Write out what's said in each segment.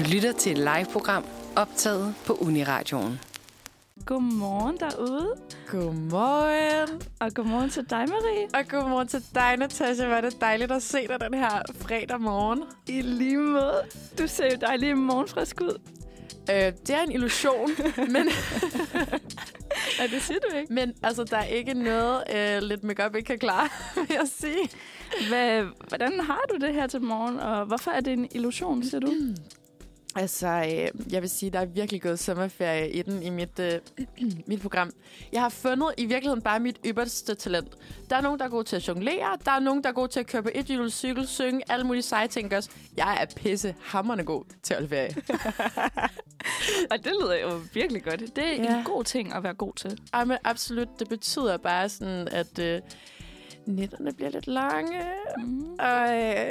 Du lytter til et live-program optaget på Uniradioen. Godmorgen derude, Godmorgen. og godmorgen til dig, Marie. Og godmorgen til dig, Natasha. Hvor er det dejligt at se dig den her fredag morgen. I lige måde. Du ser jo dejlig morgenfrisk ud. Øh, det er en illusion, men, Ja, det siger du ikke. men altså, der er ikke noget, øh, lidt makeup ikke kan klare, vil jeg sige. Hvad, hvordan har du det her til morgen, og hvorfor er det en illusion, siger du? Altså, øh, jeg vil sige, der er virkelig gået sommerferie i den i mit, øh, mit program. Jeg har fundet i virkeligheden bare mit ypperste talent. Der er nogen, der er gode til at jonglere. Der er nogen, der er gode til at køre på et cykel, synge, alle mulige seje ting også. Jeg er pisse hammerne god til at ferie. Og det lyder jo virkelig godt. Det er Ja. en god ting at være god til. Ej, men absolut. Det betyder bare sådan, at øh, nætterne bliver lidt lange. Mm. Og øh,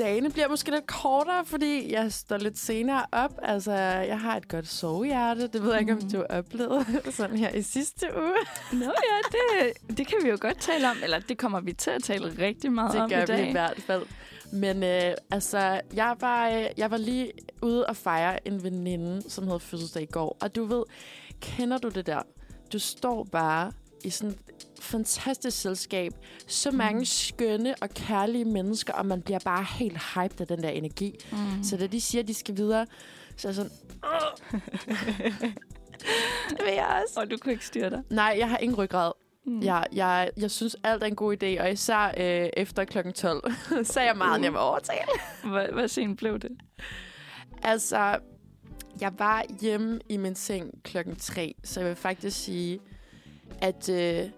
dagene bliver måske lidt kortere, fordi jeg står lidt senere op. Altså, jeg har et godt sovehjerte. Det ved jeg ikke, om Mhm. du har oplevet sådan her i sidste uge. Nå ja, det, det kan vi jo godt tale om. Eller det kommer vi til at tale rigtig meget om Det i gør dag. vi i hvert fald. Men øh, altså, jeg var, øh, jeg var lige ude og fejre en veninde, som havde fødselsdag i går. Og du ved, kender du det der? Du står bare i sådan et fantastisk selskab. Så mange Mm. skønne og kærlige mennesker, og man bliver bare helt hyped af den der energi. Mm. Så da de siger, at de skal videre, så er jeg sådan... det vil jeg også. Og du kunne ikke styre dig. Nej, jeg har ingen ryggrad. Mm. Jeg, jeg, jeg synes, alt er en god idé, og især øh, efter klokken 12, så er jeg meget Uh. nem at overtale. Hvad, hvad sent blev det? Altså, jeg var hjemme i min seng klokken 3, så jeg vil faktisk sige, at, øh,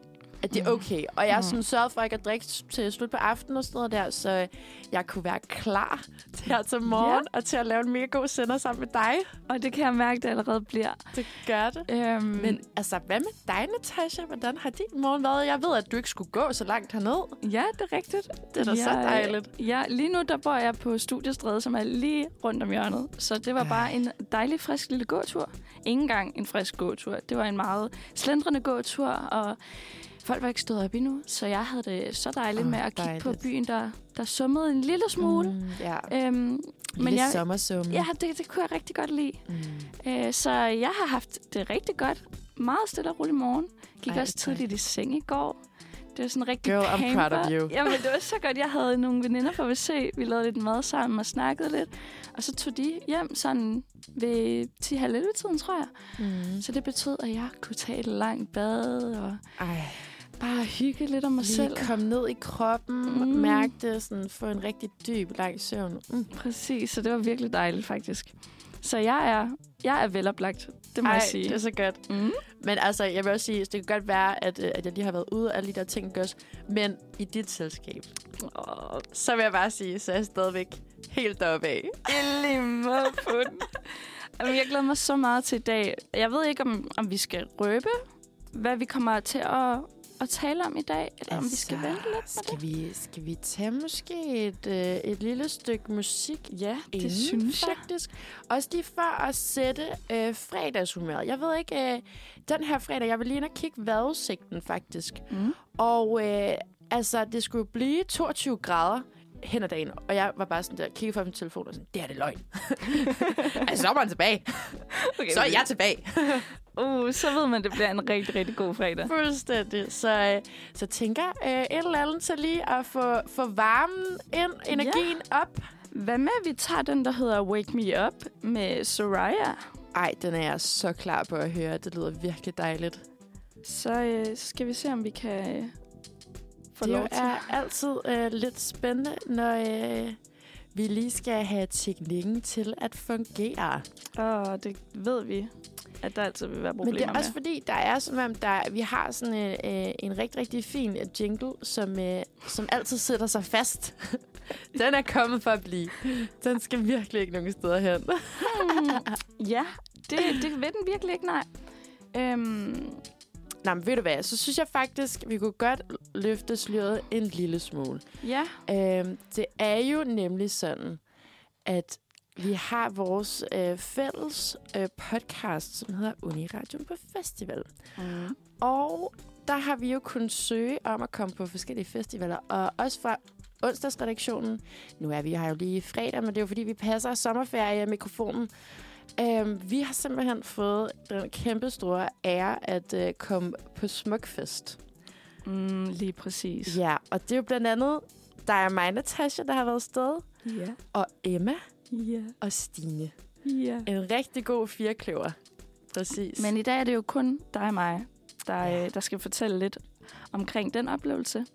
at det er Mm. okay. Og jeg Mm. sådan sørget for ikke at drikke til slut på aftenen og sådan noget der, så jeg kunne være klar til her til morgen og til at lave en mega god sender sammen med dig. Og det kan jeg mærke, det allerede bliver. Det gør det. Øhm, Men altså, hvad med dig, Natasha? Hvordan har din morgen været? Jeg ved, at du ikke skulle gå så langt herned. Ja, det er rigtigt. Det er da så Jeg- dejligt. Ja, lige nu der bor jeg på Studiestræde, som er lige rundt om hjørnet. Så det var bare en dejlig, frisk lille gåtur. Ingen gang en frisk gåtur. Det var en meget slendrende gåtur, og folk var ikke stået op endnu. Så jeg havde det så dejligt Åh, med at kigge på dejligt. byen, der, der summede en lille smule. Mm, ja. Øhm, Men men jeg, sommersumme. ja, det, det kunne jeg rigtig godt lide. Mm. Øh, så jeg har haft det rigtig godt. Meget stille og rolig morgen. Gik Ej, også tidligt i seng i går. Det var sådan rigtig Girl, I'm proud of you. Jamen, det var så godt. Jeg havde nogle veninder på WC. Vi lavede lidt mad sammen og snakkede lidt. Og så tog de hjem sådan ved 10.30 tiden, tror jeg. Mm. Så det betød, at jeg kunne tage et langt bad og Ej, bare hygge lidt om mig lige selv. komme ned i kroppen, mm. Mærke det, sådan, få en rigtig dyb, lang søvn. Mm. Præcis, så det var virkelig dejligt faktisk. Så jeg er, jeg er veloplagt, det må Ej, jeg sige. det er så godt. Mm. Men altså, jeg vil også sige, det kan godt være, at, øh, at jeg lige har været ude og alle de der ting gørs. Men i dit selskab, Oh, så vil jeg bare sige, så er jeg stadigvæk helt deroppe af. Jamen, jeg glæder mig så meget til i dag. Jeg ved ikke, om, om vi skal røbe, hvad vi kommer til at, at tale om i dag, eller om vi skal vente lidt med Altså, skal vi, skal vi tage måske et, øh, et lille stykke musik det. Ja, det inden, synes jeg. faktisk. Også lige for at sætte øh, fredagshumøret. Jeg ved ikke, øh, den her fredag, jeg vil lige ind og kigge vejrudsigten faktisk. Mm. Og øh, altså, det skulle blive 22 grader hen ad dagen. Og jeg var bare sådan der, kiggede på min telefon og sådan, det er det løgn. altså, så er man tilbage. Okay, Så er jeg tilbage. Uh, så ved man, det bliver en rigtig, rigtig god fredag. Fuldstændig. Så, øh, så tænker øh, et eller andet til lige at få, få varmen ind, energien op. Hvad med, at vi tager den, der hedder Wake Me Up med Soraya? Ej, den er jeg så klar på at høre. Det lyder virkelig dejligt. Så øh, så skal vi se, om vi kan øh, få det lov til. er altid øh, lidt spændende, når øh, vi lige skal have teknikken til at fungere. Åh, det ved vi, at der altid vil være problemer Men det er også med. fordi, der er som om, der, vi har sådan en, øh, en rigtig, rigtig fin øh, jingle, som, øh, som altid sætter sig fast. den er kommet for at blive. Den skal virkelig ikke nogen steder hen. Hmm, ja, det, det ved den virkelig ikke, nej. Øhm, Nå, men ved du hvad, så synes jeg faktisk, vi kunne godt løfte sløret en lille smule. ja, Øhm, det er jo nemlig sådan, at vi har vores øh, fælles øh, podcast, som hedder Uniradion på Festival. mm. Og der har vi jo kunnet søge om at komme på forskellige festivaler, og også fra onsdagsredaktionen. Nu er vi her jo lige i fredag, men det er jo fordi, vi passer sommerferie mikrofonen. Øhm, vi har simpelthen fået den kæmpe store ære at øh, komme på Smukfest. Mm, lige præcis. Ja, og det er jo blandt andet der er mig, Natasha, der har været sted, Ja. og Emma Ja. og Stine. Ja. En rigtig god firkløver. Præcis. Men i dag er det jo kun dig og mig, der, Ja. ja. der skal fortælle lidt omkring den oplevelse.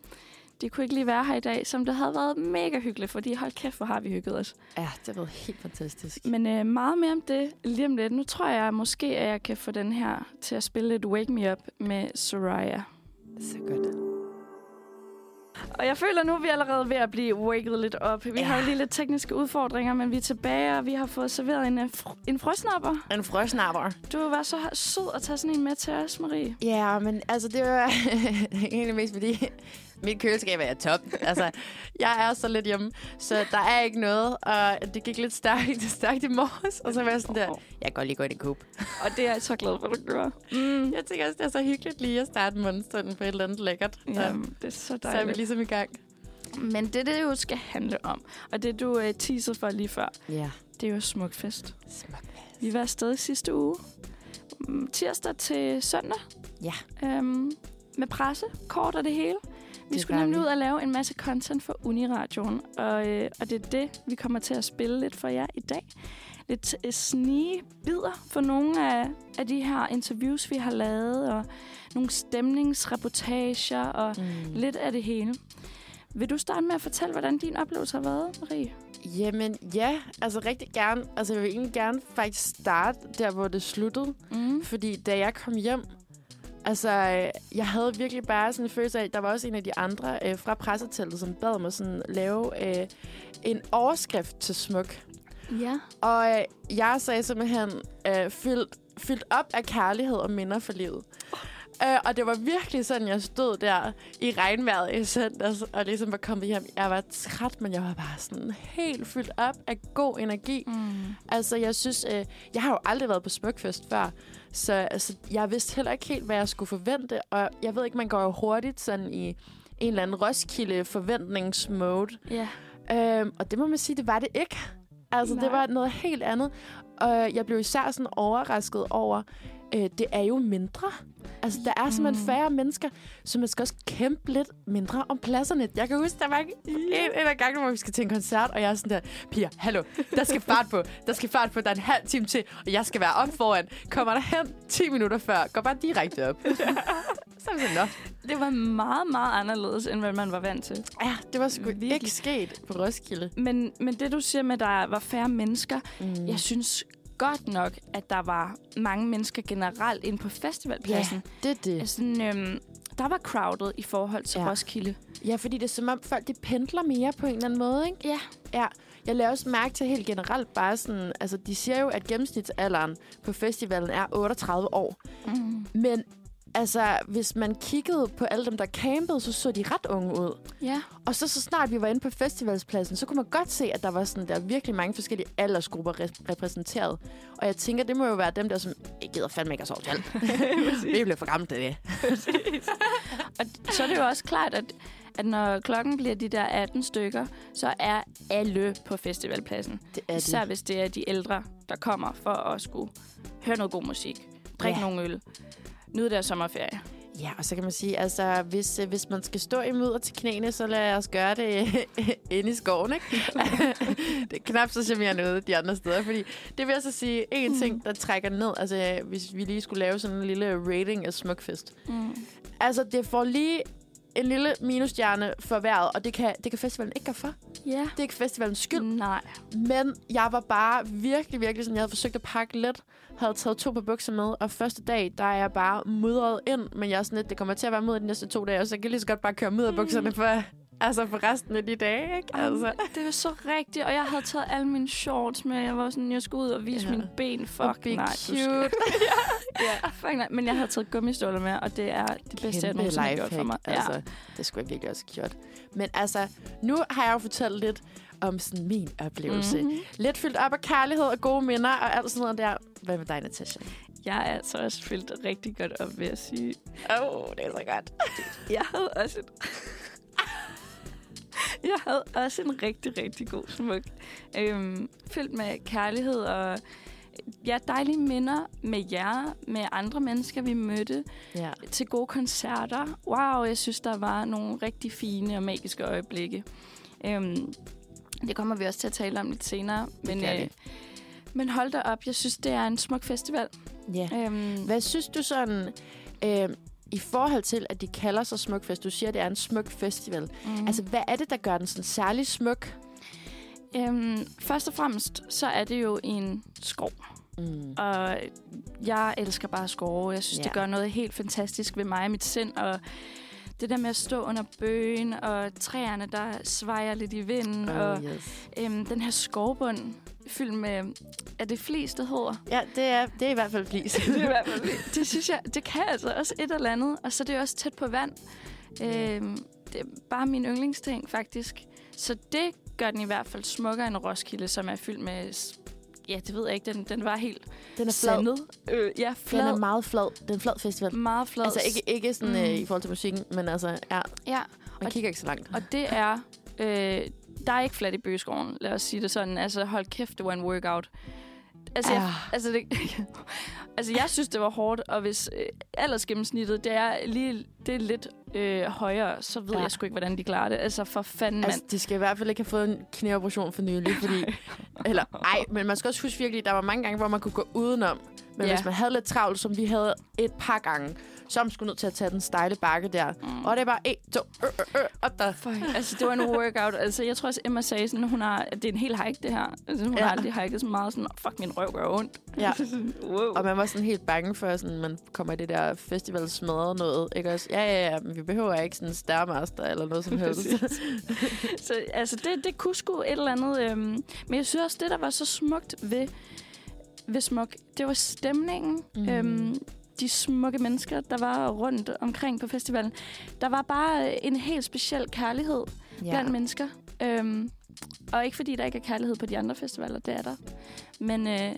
De kunne ikke lige være her i dag, som det havde været mega hyggeligt, fordi hold kæft, hvor har vi hygget os. Ja, det har været helt fantastisk. Men øh, meget mere om det lige om lidt. Nu tror jeg måske, at jeg kan få den her til at spille lidt Wake Me Up med Soraya. Så godt. Og jeg føler nu, at vi er allerede ved at blive waked lidt op. Vi Ja. har lige lidt tekniske udfordringer, men vi er tilbage, og vi har fået serveret en, øh, fr- en frøsnapper. En frøsnapper. Du var så sød at tage sådan en med til os, Marie. Ja, men altså, det var egentlig mest fordi, mit køleskab er top. Altså, jeg er så lidt hjemme, så der er ikke noget, og det gik lidt stærkt, stærkt i morges, og så var jeg sådan der, jeg kan godt lige gå ind i kub. Og det er jeg så glad for, at du gør. Mm. Jeg tænker også, det er så hyggeligt lige at starte morgenstunden på et eller andet lækkert. Ja, Ja, det er så så er vi dejligt. ligesom i gang. Men det, det jo skal handle om, og det du uh, teasede for lige før, Ja. det er jo Smukfest. Smuk. Vi var afsted sidste uge. Mm, Tirsdag til søndag. Ja. Øhm, med presse, kort og det hele. Vi skulle nemlig ud og lave en masse content for Uniradioen, og, øh, og det er det, vi kommer til at spille lidt for jer i dag. Lidt øh, snige bidder for nogle af, af de her interviews, vi har lavet, og nogle stemningsreportager, og Mm. lidt af det hele. Vil du starte med at fortælle, hvordan din oplevelse har været, Marie? Jamen, ja, altså rigtig gerne. Altså, jeg vil egentlig gerne faktisk starte der, hvor det sluttede. Mm. Fordi da jeg kom hjem, altså, øh, jeg havde virkelig bare sådan en følelse af, der var også en af de andre øh, fra presseteltet, som bad mig sådan lave øh, en overskrift til smuk. Ja. Og øh, jeg sagde simpelthen, øh, fyldt, fyldt op af kærlighed og minder for livet. Øh, og det var virkelig sådan, jeg stod der i regnvejret i søndags, og ligesom var kommet hjem. Jeg var træt, men jeg var bare sådan helt fyldt op af god energi. Mm. Altså, jeg synes, øh, jeg har jo aldrig været på Smukfest før, så altså, jeg vidste heller ikke helt, hvad jeg skulle forvente, og jeg ved ikke, man går jo hurtigt sådan i en eller anden Roskilde forventningsmode, Ja. øhm, og det må man sige, det var det ikke. Altså, Nej. det var noget helt andet, og jeg blev især sådan overrasket over, øh, det er jo mindre. Altså, der er simpelthen Mm. færre mennesker, så man skal også kæmpe lidt mindre om pladserne. Jeg kan huske, der var en, en gang, hvor vi skal til en koncert, og jeg er sådan der, Pia, hallo, der skal fart på. Der skal fart på, der er en halv time til, og jeg skal være op foran. Kommer der hen 10 minutter før, går bare direkte op. så det sådan, nå. Det var meget, meget anderledes, end hvad man var vant til. Ja, det var sgu Virkelig. ikke sket på Roskilde. Men, men det, du siger med, at der var færre mennesker, Mm. jeg synes godt nok, at der var mange mennesker generelt inde på festivalpladsen. det er det. Altså, øhm, der var crowded i forhold til Ja. ja. Roskilde. Ja, fordi det er som om folk, de pendler mere på en eller anden måde, ikke? Ja. Ja, jeg laver også mærke til helt generelt bare sådan, altså de siger jo, at gennemsnitsalderen på festivalen er 38 år. Mm. Men altså, hvis man kiggede på alle dem, der campede, så så de ret unge ud. Ja. Og så, så snart vi var inde på festivalspladsen, så kunne man godt se, at der var sådan der virkelig mange forskellige aldersgrupper re- repræsenteret. Og jeg tænker, det må jo være dem der, som ikke gider fandme ikke at sove til. vi bliver for gamle til det. Og så er det jo også klart, at, at når klokken bliver de der 18 stykker, så er alle på festivalpladsen. Det er Især det. hvis det er de ældre, der kommer for at skulle høre noget god musik, drikke Ja. nogle øl, nyde deres sommerferie. Ja, og så kan man sige, altså, hvis, øh, hvis man skal stå i mudder til knæene, så lad os gøre det inde i skoven, ikke? det er knap så charmerende ude de andre steder, fordi det vil jeg så sige, en ting, der trækker ned, altså, hvis vi lige skulle lave sådan en lille rating af Smukfest. Mm. Altså, det får lige en lille minusstjerne for vejret, og det kan, det kan festivalen ikke gøre for. Ja. Det er ikke festivalens skyld. Nej. Men jeg var bare virkelig, virkelig sådan, jeg havde forsøgt at pakke lidt, havde taget to par bukser med, og første dag, der er jeg bare mudret ind, men jeg er sådan lidt, det kommer til at være mudret de næste to dage, og så kan jeg lige så godt bare køre mudderbukserne for, altså for resten af de dage, ikke? Altså. Det var så rigtigt, og jeg havde taget alle mine shorts med. Jeg var sådan, jeg skulle ud og vise Ja. ja. mine ben. Og Fuck be nej, cute. ja, fuck nej. Men jeg havde taget gummistøvler med, og det er det bedste, jeg Kæmpe nogensinde har gjort for mig. Altså, Ja. det skulle jeg virkelig også have gjort. Men altså, nu har jeg jo fortalt lidt om sådan min oplevelse. Mm-hmm. Lidt fyldt op af kærlighed og gode minder og alt sådan noget der. Hvad med dig, Natasha? Jeg er altså også fyldt rigtig godt op, vil jeg sige. Åh, oh, det er så godt. Jeg havde også et... Jeg havde også en rigtig, rigtig god smuk. Øhm, fyldt med kærlighed og ja, dejlige minder med jer, med andre mennesker, vi mødte Ja. til gode koncerter. Wow, jeg synes, der var nogle rigtig fine og magiske øjeblikke. Øhm, det kommer vi også til at tale om lidt senere. Men, vi. øh, men hold da op, jeg synes, det er en smuk festival. ja. Øhm, Hvad synes du sådan, øh, i forhold til, at de kalder sig Smukfest, du siger, at det er en smuk festival. mm. Altså, hvad er det, der gør den sådan særlig smuk? øhm, først og fremmest, så er det jo en skov. Mm. Og jeg elsker bare skove. Jeg synes, Ja. det gør noget helt fantastisk ved mig og mit sind. Og det der med at stå under bøgen, og træerne, der svejer lidt i vinden. Oh. Og yes. øhm, den her skovbund fyldt med... Er det flis, det hedder? Ja, det er, det er i hvert fald flis. det, er i hvert fald, det synes jeg, det kan altså også et eller andet. Og så er det også tæt på vand. Øhm, det er bare min yndlingsting, faktisk. Så det gør den i hvert fald smukkere end Roskilde, som er fyldt med... Ja, det ved jeg ikke. Den, den var helt Den er flad. sandet. Øh, ja, Den flad. er meget flad. Den er en flad festival. meget flad. Altså ikke, ikke sådan Mm. øh, i forhold til musikken, men altså, ja, Ja, man Og- kigger ikke så langt. og det er... Øh, der er ikke flat i bøgeskoven, lad os sige det sådan. Altså, hold kæft, det var en workout. Altså, jeg, Ah. altså, det, altså jeg synes, det var hårdt, og hvis øh, aldersgennemsnittet det er, lige, det er lidt øh, højere, så ved Ja. jeg sgu ikke, hvordan de klarer det. Altså, for fanden, Altså, mand. de skal i hvert fald ikke have fået en knæoperation for nylig, fordi... eller, ej, men man skal også huske virkelig, der var mange gange, hvor man kunne gå udenom. Men Ja. hvis man havde lidt travlt, som vi havde et par gange, så man skulle nødt til at tage den stejle bakke der. Mm. Og det er bare 1, 2, øh, øh, øh, op der. Fuck. Altså, det var en workout. Altså, jeg tror også, Emma sagde sådan, hun har, at det er en hel hike, det her. Altså, hun Ja. har aldrig hiket så meget sådan, fuck, min røv gør ondt. Ja. wow. Og man var sådan helt bange for, sådan, man kommer i det der festival smadret noget. Ikke også? Ja, ja, ja, men vi behøver ikke sådan en stærmaster eller noget som helst. så altså, det, det kunne sgu et eller andet. Øhm, men jeg synes også, det, der var så smukt ved, ved smuk, det var stemningen. Mm. Øhm, de smukke mennesker, der var rundt omkring på festivalen. Der var bare en helt speciel kærlighed ja. blandt mennesker. Øhm, og ikke fordi der ikke er kærlighed på de andre festivaler, det er der. Men, øh,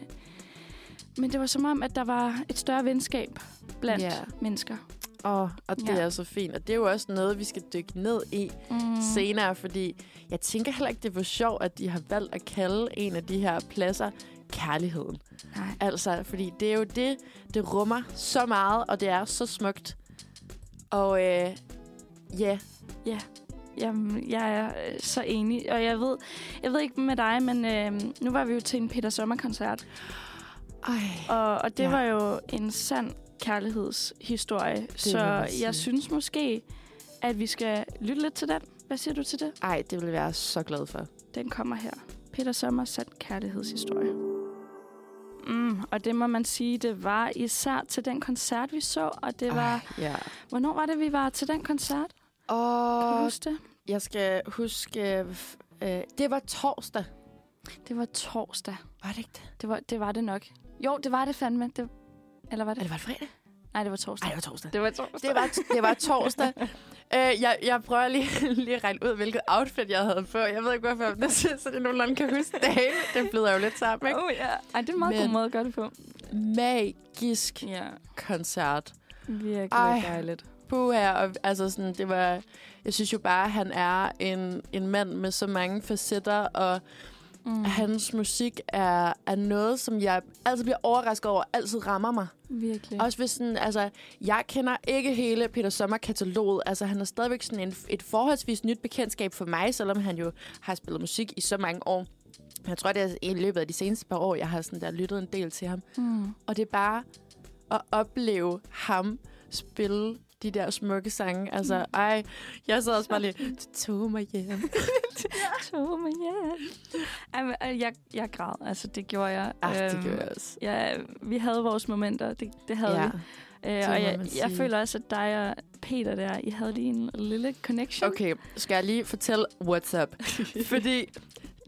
men det var som om, at der var et større venskab blandt Ja. mennesker. Oh, og det Ja. er så fint. Og det er jo også noget, vi skal dykke ned i Mm. senere, fordi jeg tænker heller ikke, det var sjovt, at de har valgt at kalde en af de her pladser kærligheden. Nej. Altså, fordi det er jo det, det rummer så meget, og det er så smukt. Og øh, ja, Jamen, jeg er øh, så enig, og jeg ved, jeg ved ikke med dig, men øh, nu var vi jo til en Peter Sommer-koncert, ej, og, og det Ja. ja. var jo en sand kærlighedshistorie, så man sige. jeg synes måske, at vi skal lytte lidt til den. Hvad siger du til det? ej, det vil jeg være så glad for. Den kommer her. Peter Sommer, sand kærlighedshistorie. Mm, og det må man sige, det var især til den koncert, vi så, og det var... Ej, ja. Hvornår var det, vi var til den koncert? Kan du Og huske det? jeg skal huske, øh, det var torsdag. Det var torsdag. Var det ikke det? Det var, det var det nok. Jo, det var det fandme. Det, eller var det? Eller var det fredag? Nej, det var torsdag. Nej, det var torsdag. det var torsdag. Det var, det var torsdag. Øh, jeg, jeg prøver lige, lige at regne ud, hvilket outfit jeg havde på. Jeg ved ikke, hvorfor det så det nogenlunde kan huske dagen. Det blev jo lidt sammen, ikke? Oh, ja. Ej, det er en meget Men- god måde at gøre det på. Magisk Ja, koncert. virkelig Ej. dejligt. Puha, og altså sådan, det var... Jeg synes jo bare, at han er en, en mand med så mange facetter, og Mm. hans musik er, er noget, som jeg altid bliver overrasket over, altid rammer mig. Virkelig. Også hvis sådan, altså, jeg kender ikke hele Peter Sommer-kataloget. Altså, han er stadigvæk sådan en, et forholdsvis nyt bekendtskab for mig, selvom han jo har spillet musik i så mange år. Jeg tror, det er i løbet af de seneste par år, jeg har sådan der lyttet en del til ham. Mm. Og det er bare at opleve ham spille de der smukke sange. Altså, ej, jeg sad også bare lige, "Du tog mig hjem. Tog mig hjem. Ej, men, øh, jeg, jeg græd. Altså, det gjorde jeg. Ach, det Øhm, gjorde jeg også. Ja, vi havde vores momenter. Det, det havde Ja. vi. Øh, det og jeg, jeg føler også, at dig og Peter der, I havde lige en lille connection. Okay, skal jeg lige fortælle what's up? Fordi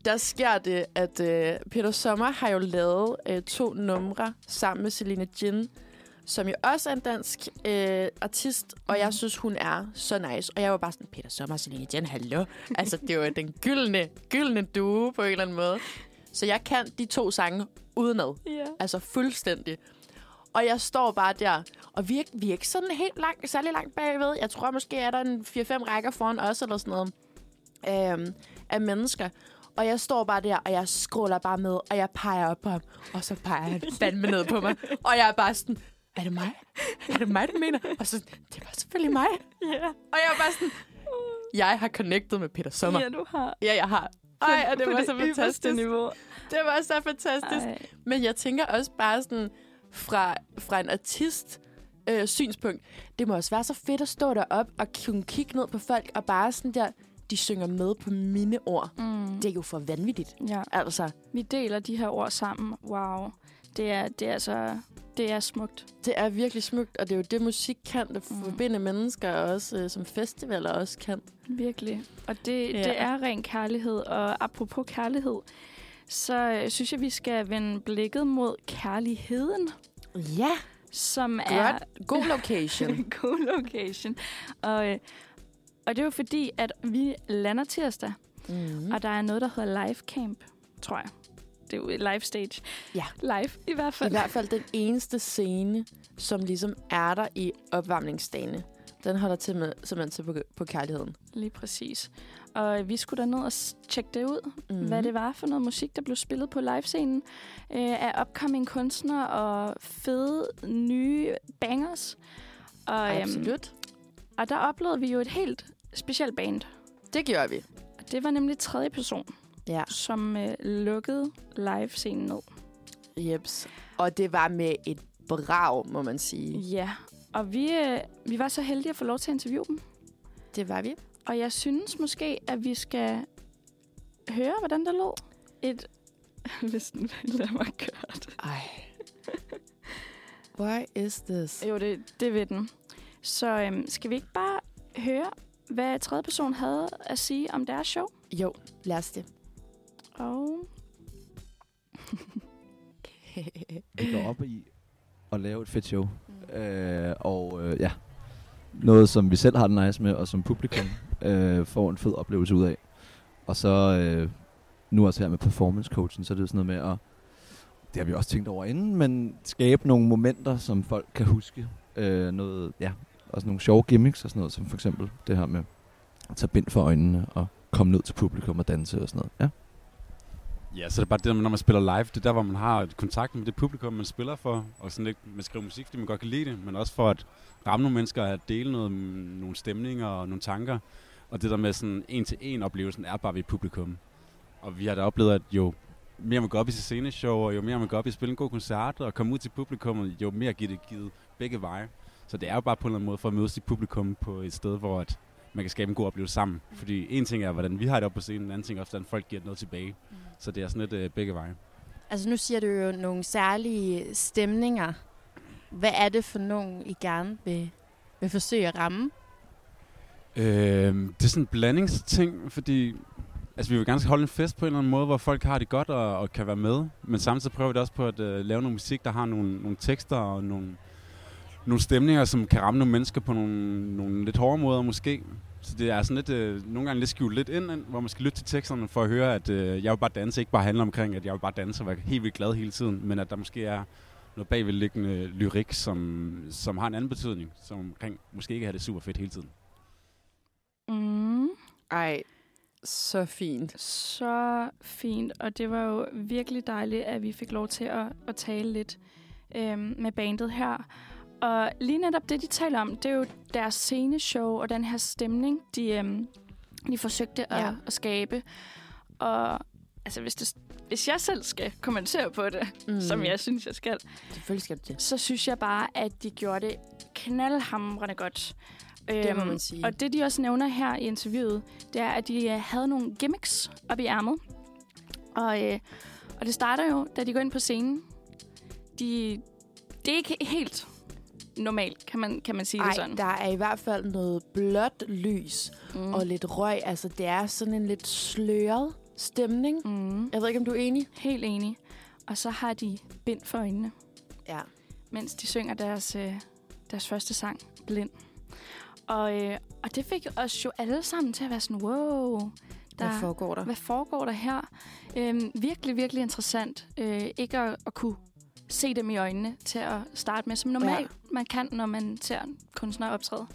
der sker det, at øh, Peter Sommer har jo lavet øh, to numre sammen med Selina Jin, som jo også er en dansk øh, artist, og jeg synes, hun er så nice. Og jeg var bare sådan, Peter Sommer og Selina Jin, hallo? altså, det var den gyldne, gyldne duo på en eller anden måde. Så jeg kan de to sange udenad. Ja. Altså fuldstændig. Og jeg står bare der, og vi er, vi er ikke sådan helt langt, særlig langt bagved. Jeg tror måske, er der en 4-5 rækker foran os eller sådan noget. øhm, af mennesker. Og jeg står bare der, og jeg scroller bare med, og jeg peger op på ham. Og så peger han fandme ned på mig. Og jeg er bare sådan, er det mig? Er det mig, du mener? Og så, det var selvfølgelig mig. Ja, Og jeg er bare sådan, jeg har connected med Peter Sommer. ja du har. Ja, jeg har. Ej, og det på var så fantastisk. niveau. Det var så fantastisk. Ej. Men jeg tænker også bare sådan, fra, fra en artist øh, synspunkt, det må også være så fedt at stå derop og kunne kigge ned på folk, og bare sådan der, de synger med på mine ord. Mm. Det er jo for vanvittigt. Ja, Altså, vi deler de her ord sammen. Wow. Det er, det er altså... Det er smukt. det er virkelig smukt, og det er jo det, musik kan, der Mm. forbinder mennesker, og også øh, som festivaler også kan. Virkelig. Og det, Ja. det er ren kærlighed. Og apropos kærlighed, så øh, synes jeg, vi skal vende blikket mod kærligheden, Ja, som er godt. God location. god location. Og, øh, og det er jo fordi, at vi lander tirsdag, mm. og der er noget, der hedder live camp, tror jeg. Det er jo live stage. Ja. Live i hvert I fald. hvert fald den eneste scene, som ligesom er der i opvarmningsdagene. Den holder til med, simpelthen til på, på kærligheden. Lige præcis. Og vi skulle derned og s- tjekke det ud, Mm. hvad det var for noget musik, der blev spillet på livescenen øh, af upcoming kunstnere og fede nye bangers. Og, øhm, Absolut. og der oplevede vi jo et helt specielt band. Det gjorde vi. Og Det var nemlig tredje person, Ja. som øh, lukkede livescenen ned. Jeps. Og det var med et brag, må man sige. Ja, og vi, øh, vi var så heldige at få lov til at interviewe dem. Det var vi. Og jeg synes måske, at vi skal høre, hvordan der lød. Et... Hvis den vil lade mig gøre det. Ej. Why is this? Jo, det, det ved den. Så øhm, skal vi ikke bare høre, hvad tredje person havde at sige om deres show? Jo, lad os det. Og vi går op i at lave et fedt show. Øh, og øh, ja, noget som vi selv har det nice med, og som publikum øh, får en fed oplevelse ud af. Og så øh, nu også her med performance coachen, så er det sådan noget med at, det har vi også tænkt over inden, men skabe nogle momenter, som folk kan huske. Øh, noget, ja, også nogle sjove gimmicks og sådan noget, som for eksempel det her med at tage bind for øjnene og komme ned til publikum og danse og sådan noget. Ja. Ja, så det er bare det, når man spiller live, det er der, hvor man har et kontakt med det publikum, man spiller for, og sådan lidt, man skriver musik, fordi man godt kan lide det, men også for at ramme nogle mennesker, at dele noget, nogle stemninger og nogle tanker. Og det der med sådan en-til-en oplevelsen er bare ved publikum. Og vi har da oplevet, at jo mere man går op i sit sceneshow, og jo mere man går op i at spille en god koncert, og komme ud til publikum, jo mere giver det givet begge veje. Så det er jo bare på en eller anden måde for at møde sit publikum på et sted, hvor at man kan skabe en god oplevelse sammen. Fordi en ting er, hvordan vi har det op på scenen, en anden ting er også, hvordan folk giver noget tilbage. Så det er sådan lidt øh, begge veje. Altså nu siger du jo nogle særlige stemninger. Hvad er det for nogen, I gerne vil, vil forsøge at ramme? Øh, det er sådan en blandingsting, fordi altså, vi vil gerne holde en fest på en eller anden måde, hvor folk har det godt og, og kan være med. Men samtidig prøver vi det også på at øh, lave noget musik, der har nogle, nogle tekster og nogle, nogle stemninger, som kan ramme nogle mennesker på nogle, nogle lidt hårde måder måske. Så det er sådan lidt, øh, nogle gange lidt skjult lidt ind, hvor man skal lytte til teksterne for at høre, at øh, jeg vil bare danse, ikke bare handler omkring, at jeg vil bare danse og være helt vildt glad hele tiden, men at der måske er noget bagvedliggende lyrik, som, som har en anden betydning, som omkring måske ikke har det super fedt hele tiden. mm, Ej, så fint. så fint. Og det var jo virkelig dejligt, at vi fik lov til at, at tale lidt øhm, med bandet her. Og lige netop det, de taler om, det er jo deres sceneshow og den her stemning, de, øhm, de forsøgte at, Ja. at skabe. Og altså, hvis, det, hvis jeg selv skal kommentere på det, Mm. som jeg synes, jeg skal, Selvfølgelig skal du det. så synes jeg bare, at de gjorde det knaldhamrende godt. Det må Øhm, man sige. Og det, de også nævner her i interviewet, det er, at de øh, havde nogle gimmicks op i ærmet. Og, øh, og det starter jo, da de går ind på scenen. De, det er ikke helt normalt, kan man, kan man sige Ej, det sådan. der er i hvert fald noget blåt lys Mm. og lidt røg. Altså, det er sådan en lidt sløret stemning. Mm. Jeg ved ikke, om du er enig? Helt enig. Og så har de bind for øjnene, Ja. mens de synger deres, øh, deres første sang, Blind. Og, øh, og det fik os jo alle sammen til at være sådan, wow, Hvad foregår der? Hvad foregår der her? Øhm, virkelig, virkelig interessant. Øh, ikke at, at kunne se dem i øjnene til at starte med, som normalt ja. man kan, når man ser kunstnere optræde.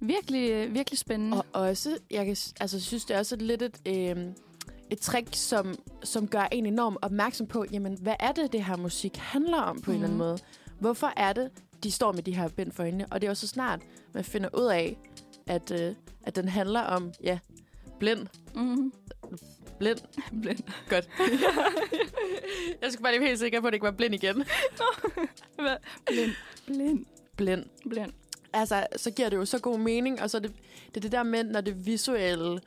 Virkelig, øh, virkelig spændende. Og også, jeg kan, altså, synes, det er også lidt et, øh, et trick, som, som gør en enormt opmærksom på, jamen, hvad er det, det her musik handler om på mm. en eller anden Mhm. måde? Hvorfor er det, de står med de her bind for øjnene? Og det er også så snart, man finder ud af, at, øh, at den handler om, ja, blind. Mm. Blind. Blind. Godt. jeg skal bare lige være helt sikker på, at det ikke var blind igen. Blind. Blind. Blind. Blind. altså, så giver det jo så god mening, og så er det, det er det der med, når det visuelle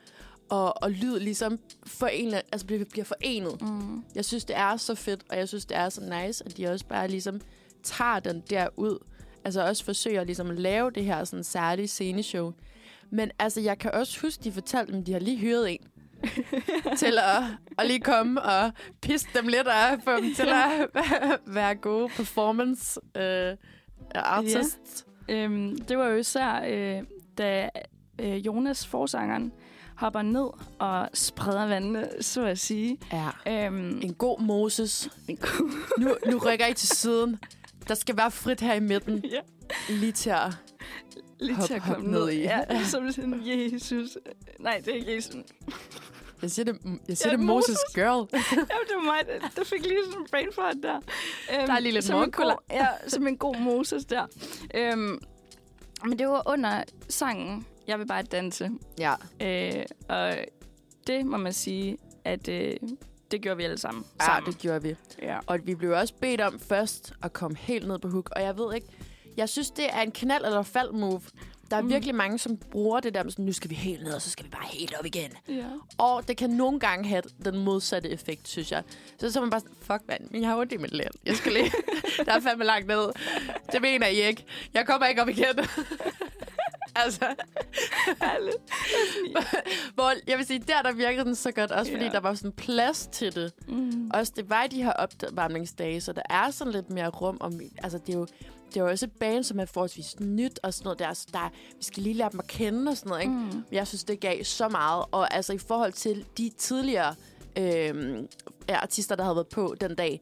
og, og lyd ligesom forenet, altså bliver, bliver forenet. Mm. Jeg synes, det er så fedt, og jeg synes, det er så nice, at de også bare ligesom tager den der ud. Altså også forsøger ligesom at lave det her sådan særlige sceneshow. Men altså, jeg kan også huske, de fortalte dem, de har lige hyret en til at, at lige komme og pisse dem lidt og få dem til at være gode performance øh, artists. Øhm, det var jo især, øh, da øh, Jonas, forsangeren, hopper ned og spreder vandene, så at sige. Ja. Øhm, En god Moses. Nu, nu rykker I til siden. Der skal være frit her i midten. ja, Lige til at... lige Hop- til at komme ned ned. i. Ja, som sådan, Jesus. Nej, det er ikke Jesus. Jeg siger det, jeg siger Ja, det Moses Moses. girl. Ja, det var mig, der- der fik lige sådan en brain fart der. Øhm, Der er lige lidt som en god, Ja, som en god Moses der. Øhm, men det var under sangen, Jeg vil bare danse. Ja. Øh, og det må man sige, at øh, det gjorde vi alle sammen. ja, sammen. det gjorde vi. Ja. Og vi blev også bedt om først at komme helt ned på hook. Og jeg ved ikke, jeg synes, det er en knald eller fald move. Der er Mm. virkelig mange, som bruger det der med sådan, nu skal vi helt ned, og så skal vi bare helt op igen. ja. Og det kan nogle gange have den modsatte effekt, synes jeg. Så så er man bare sådan, fuck mand, jeg har ondt i mit lænd. Jeg skal lige, der er fandme langt ned. Det mener I ikke. Jeg kommer ikke op igen. altså, hvor, jeg vil sige, der der virkede den så godt, også fordi Ja. der var sådan plads til det. Mm. Også det var i de her opvarmningsdage, så der er sådan lidt mere rum. Om, altså, det er jo det er jo også et band, som er forholdsvis nyt og sådan noget der. Så der vi skal lige lære dem at kende og sådan noget, ikke? Mm. Jeg synes, det gav så meget. Og altså i forhold til de tidligere øh, artister, der havde været på den dag,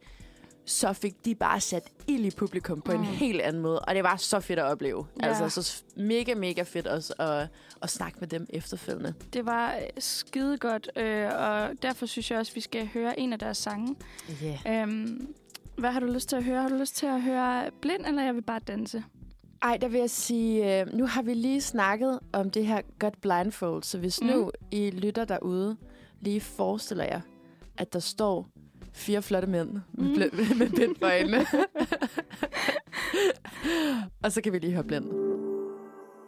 så fik de bare sat ild i publikum på mm. en helt anden måde. Og det var så fedt at opleve. Ja. Altså så mega, mega fedt også at, at snakke med dem efterfølgende. Det var øh, skide godt, øh, og derfor synes jeg også, at vi skal høre en af deres sange. Yeah. Øhm, hvad har du lyst til at høre? Har du lyst til at høre Blind, eller Jeg vil bare danse? Ej, der vil jeg sige, øh, nu har vi lige snakket om det her godt blindfold, så hvis mm. Mm. nu I lytter derude, lige forestiller jer, at der står fire flotte mænd med, Mm. bl- med bind for øjnene. og så kan vi lige høre blind.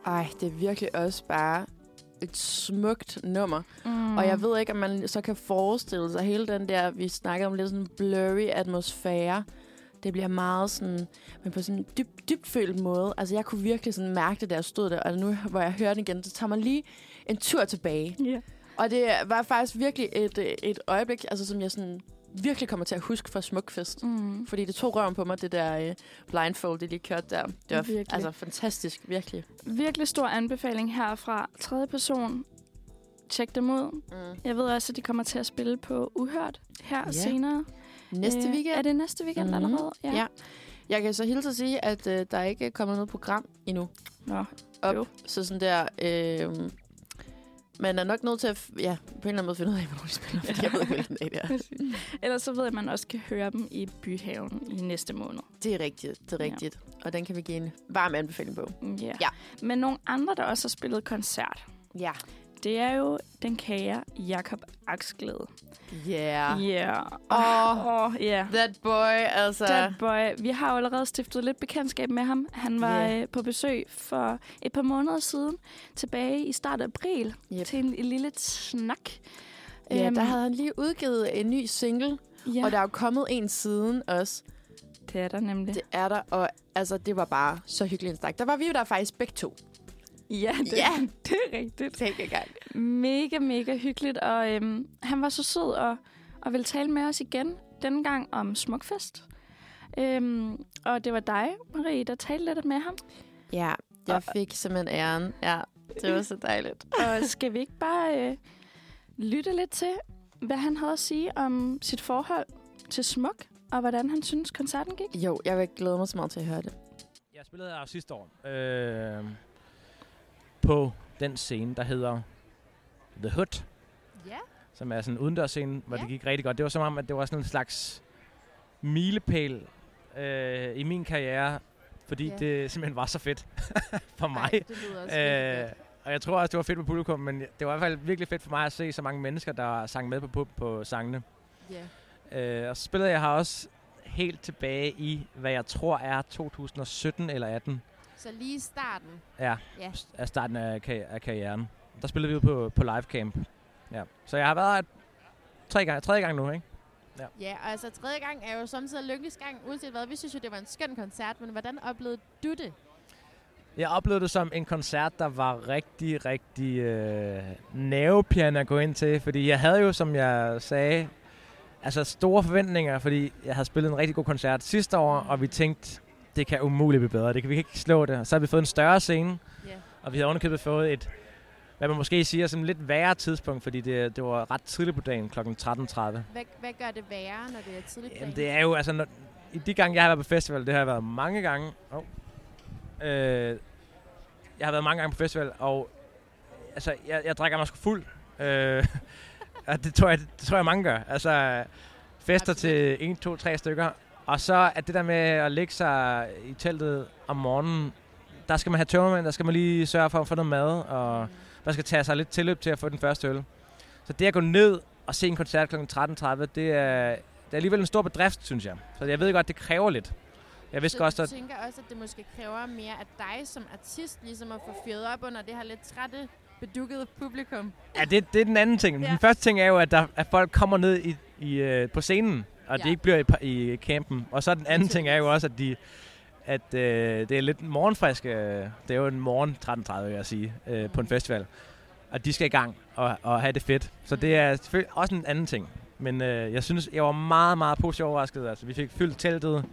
Ej, det er virkelig også bare et smukt nummer. Mm. Og jeg ved ikke, om man så kan forestille sig hele den der, vi snakkede om lidt sådan blurry atmosfære. Det bliver meget sådan, men på sådan en dyb, dybfølt måde. Altså, jeg kunne virkelig sådan mærke det, da jeg stod der. Og nu, hvor jeg hører den igen, så tager man lige en tur tilbage. Ja. Og det var faktisk virkelig et, øh, et øjeblik, altså, som jeg sådan virkelig kommer til at huske fra Smukfest. Mm. Fordi det tog røven på mig, det der uh, blindfold, det lige kørte der. Det var Virkelig. altså fantastisk, virkelig. Virkelig stor anbefaling herfra. Tredje person. Tjek dem ud. Mm. Jeg ved også, at de kommer til at spille på Uhørt her Ja. senere. Næste Øh, weekend. Er det næste weekend Mhm. allerede? Ja. Jeg kan så hilse at sige, at øh, der ikke er kommet noget program endnu Nå, op. Jo. Så sådan der... Øh, man er nok nødt til at ja, på en eller anden måde finde ud af, hvornår de spiller, fordi Ja. jeg ved ikke, hvilken dag det er. Ellers så ved jeg, at man også kan høre dem i Byhaven i næste måned. Det er rigtigt, det er Ja. rigtigt. Og den kan vi give en varm anbefaling på. Ja. Ja. Men nogle andre, der også har spillet koncert, Ja. Det er jo den kære Jakob Aksglæde. Yeah. Ja. Åh, Åh, ja. that boy, altså... That boy. Vi har jo allerede stiftet lidt bekendtskab med ham. Han var yeah. på besøg for et par måneder siden, tilbage i start af april, Yep. til en, en lille snak. Ja, Øhm, der havde han lige udgivet en ny single, ja, og der er jo kommet en siden også. det er der nemlig. Det er der, og altså, det var bare så hyggeligt en snak. Der var vi jo der faktisk begge to. Ja, det, Ja. det er rigtigt. Tænk engang. Mega, mega hyggeligt, og øhm, han var så sød og, og ville tale med os igen, denne gang om Smukfest. Øhm, og det var dig, Marie, der talte lidt med ham. Ja, jeg fik simpelthen æren. Ja, det var så dejligt. Og skal vi ikke bare øh, lytte lidt til, hvad han havde at sige om sit forhold til Smuk, og hvordan han synes, koncerten gik? Jo, jeg vil glæde mig så meget til at høre det. Jeg spillede her sidste år. Øh, på den scene, der hedder The Hood, Ja. som er sådan en udendørsscene, hvor Ja. det gik rigtig godt. Det var som om, at det var sådan en slags milepæl øh, i min karriere, fordi Ja. det simpelthen var så fedt for mig. Ej, det lyder også øh, Øh, og jeg tror også, det var fedt på publikum, men det var i hvert fald virkelig fedt for mig at se så mange mennesker, der sang med på, på, på sangene. Ja. Øh, og så spillede jeg her også helt tilbage i, hvad jeg tror er 2017 eller 18 Så lige starten. ja, Ja. af starten af, ka- af karrieren. Der spillede vi på, på live camp. Ja. Så jeg har været her tre gange, tredje gang nu, ikke? Ja, og altså tredje gang er jo samtidig lykkelig gang, uanset hvad. Vi synes jo, det var en skøn koncert, men hvordan oplevede du det? Jeg oplevede det som en koncert, der var rigtig, rigtig øh, nervepirrende at gå ind til, fordi jeg havde jo, som jeg sagde, altså store forventninger, fordi jeg havde spillet en rigtig god koncert sidste år, og vi tænkte, det kan umuligt blive bedre, det kan vi ikke slå det. Og så har vi fået en større scene, Ja. og vi har underkøbet fået et, hvad man måske siger, sådan lidt værre tidspunkt, fordi det, det var ret tidligt på dagen, kl. 13.30. Hvad, hvad gør det værre, når det er tidligt på Jamen, dagen? det er jo, altså, når, i de gange, jeg har været på festival, det har jeg været mange gange. Oh. Øh, jeg har været mange gange på festival, og altså, jeg, jeg drikker mig sgu fuld. Øh, det tror, jeg, det tror jeg, mange gør. Altså, fester til 1, 2, 3 stykker. Og så at det der med at lægge sig i teltet om morgenen, der skal man have tømmermænd, der skal man lige sørge for at få noget mad, og der skal tage sig lidt tilløb til at få den første øl. Så det at gå ned og se en koncert kl. 13.30, det er, det er alligevel en stor bedrift, synes jeg. Så jeg ved godt, det kræver lidt. Jeg vidste så godt, du at tænker også, at det måske kræver mere af dig som artist, ligesom at få fyret op under det her lidt trætte, bedukkede publikum. ja, det, det er den anden ting. Ja. Den første ting er jo, at, der, at folk kommer ned i, i, øh, på scenen, og Ja. de ikke bliver i, i campen. Og så den anden ting er jo også, at de at øh, det er lidt morgenfrisk. Øh, det er jo en morgen 13.30, vil jeg sige, øh, på en festival. Og de skal i gang og, og have det fedt. Så det er selvfølgelig også en anden ting. Men øh, jeg synes, jeg var meget, meget positivt overrasket. Altså, vi fik fyldt teltet,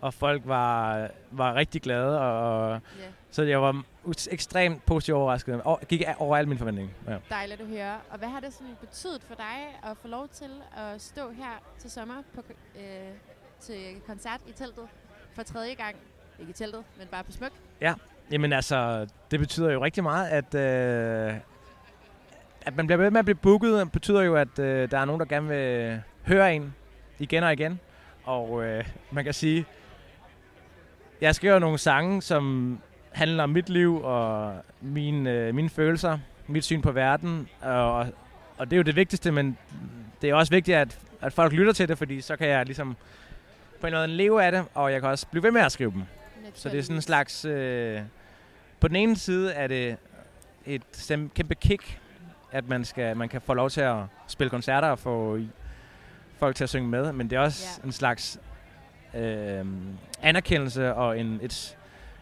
og folk var, var rigtig glade. Og, Ja. Så jeg var ekstremt positivt overrasket. Og gik over alle mine forventninger. Ja. Dejligt at høre. Og hvad har det sådan betydet for dig at få lov til at stå her til sommer på, øh, til koncert i teltet for tredje gang? Ikke i teltet, men bare på smuk. Jamen altså, det betyder jo rigtig meget, at, øh, at man bliver ved med at blive booket. Det betyder jo, at øh, der er nogen, der gerne vil høre en igen og igen. Og øh, man kan sige, jeg skriver nogle sange, som handler om mit liv og mine, øh, mine følelser, mit syn på verden. Og, og det er jo det vigtigste, men det er også vigtigt, at, at folk lytter til det, fordi så kan jeg ligesom på en eller anden leve af det, og jeg kan også blive ved med at skrive dem. Så det er sådan en slags... Øh, på den ene side er det et kæmpe kick, at man, skal, man kan få lov til at spille koncerter og få folk til at synge med, men det er også Ja. en slags øh, anerkendelse og en, et,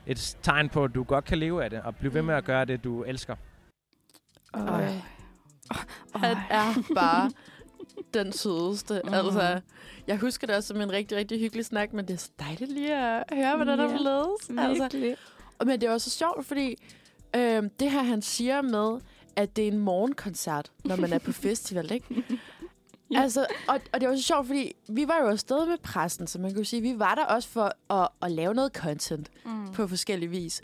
et tegn på, at du godt kan leve af det, og blive ved med at gøre det, du elsker. Øj. Han er bare den sødeste. Mm. Altså, jeg husker det også som en rigtig, rigtig hyggelig snak, men det er så dejligt lige at høre, hvordan der Ja, er blevet. Altså, men det er også så sjovt, fordi øh, det her, han siger med, at det er en morgenkoncert, når man er på festival, ikke? Ja. Altså, og, og det var så sjovt, fordi vi var jo afsted med pressen, så man kan jo sige, vi var der også for at, at lave noget content Mm. på forskellige vis.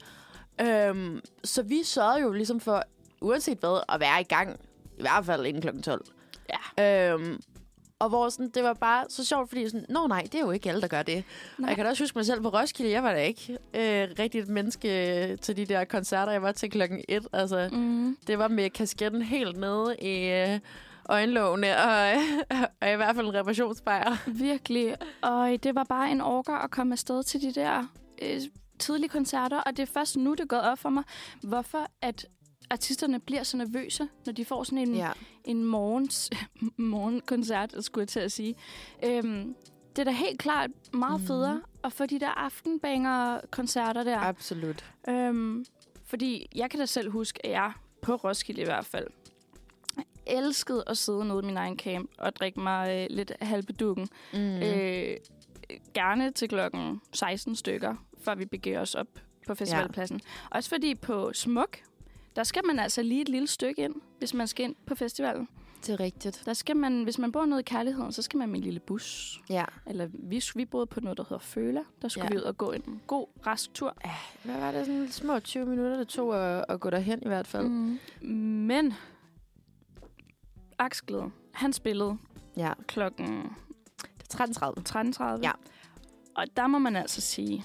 Øhm, så vi sørgede jo ligesom for, uanset hvad, at være i gang, i hvert fald inden kl. 12. Ja. Øhm, og hvor sådan, det var bare så sjovt, fordi sådan, nå nej, det er jo ikke alle, der gør det. Og jeg kan da også huske mig selv på Roskilde, jeg var da ikke øh, rigtig et menneske til de der koncerter, jeg var til klokken 1. Altså, Mm. det var med kasketten helt nede i øh, øjenlågene, og, og i hvert fald en reparationsbejr. Virkelig. Og det var bare en orker at komme afsted til de der øh, tidlige koncerter. Og det er først nu, det er gået op for mig, hvorfor at artisterne bliver så nervøse, når de får sådan en, Ja. en morgens, morgenkoncert, skulle jeg til at sige. Øhm, det er da helt klart meget Mhm. federe at få de der aftenbanger-koncerter der. Absolut. Øhm, fordi jeg kan da selv huske, at jeg på Roskilde i hvert fald elskede at sidde nede i min egen camp og drikke mig øh, lidt halvbedukken. Mm. Øh, gerne til klokken 16 stykker, før vi begiver os op på festivalpladsen. Ja. Også fordi på Smuk, der skal man altså lige et lille stykke ind, hvis man skal ind på festivalen. Det er rigtigt. Der skal man, hvis man bor noget i kærligheden, så skal man med en lille bus. Ja. Eller vi, vi boede på noget, der hedder Føla. Der skulle Ja. ja. vi ud og gå en god, rask tur. Hvad var det? Sådan små 20 minutter, det tog at, at gå derhen i hvert fald. Mm. Men Aksglæde, han spillede Ja. klokken Det er 13.30. 13.30. Ja. Og der må man altså sige,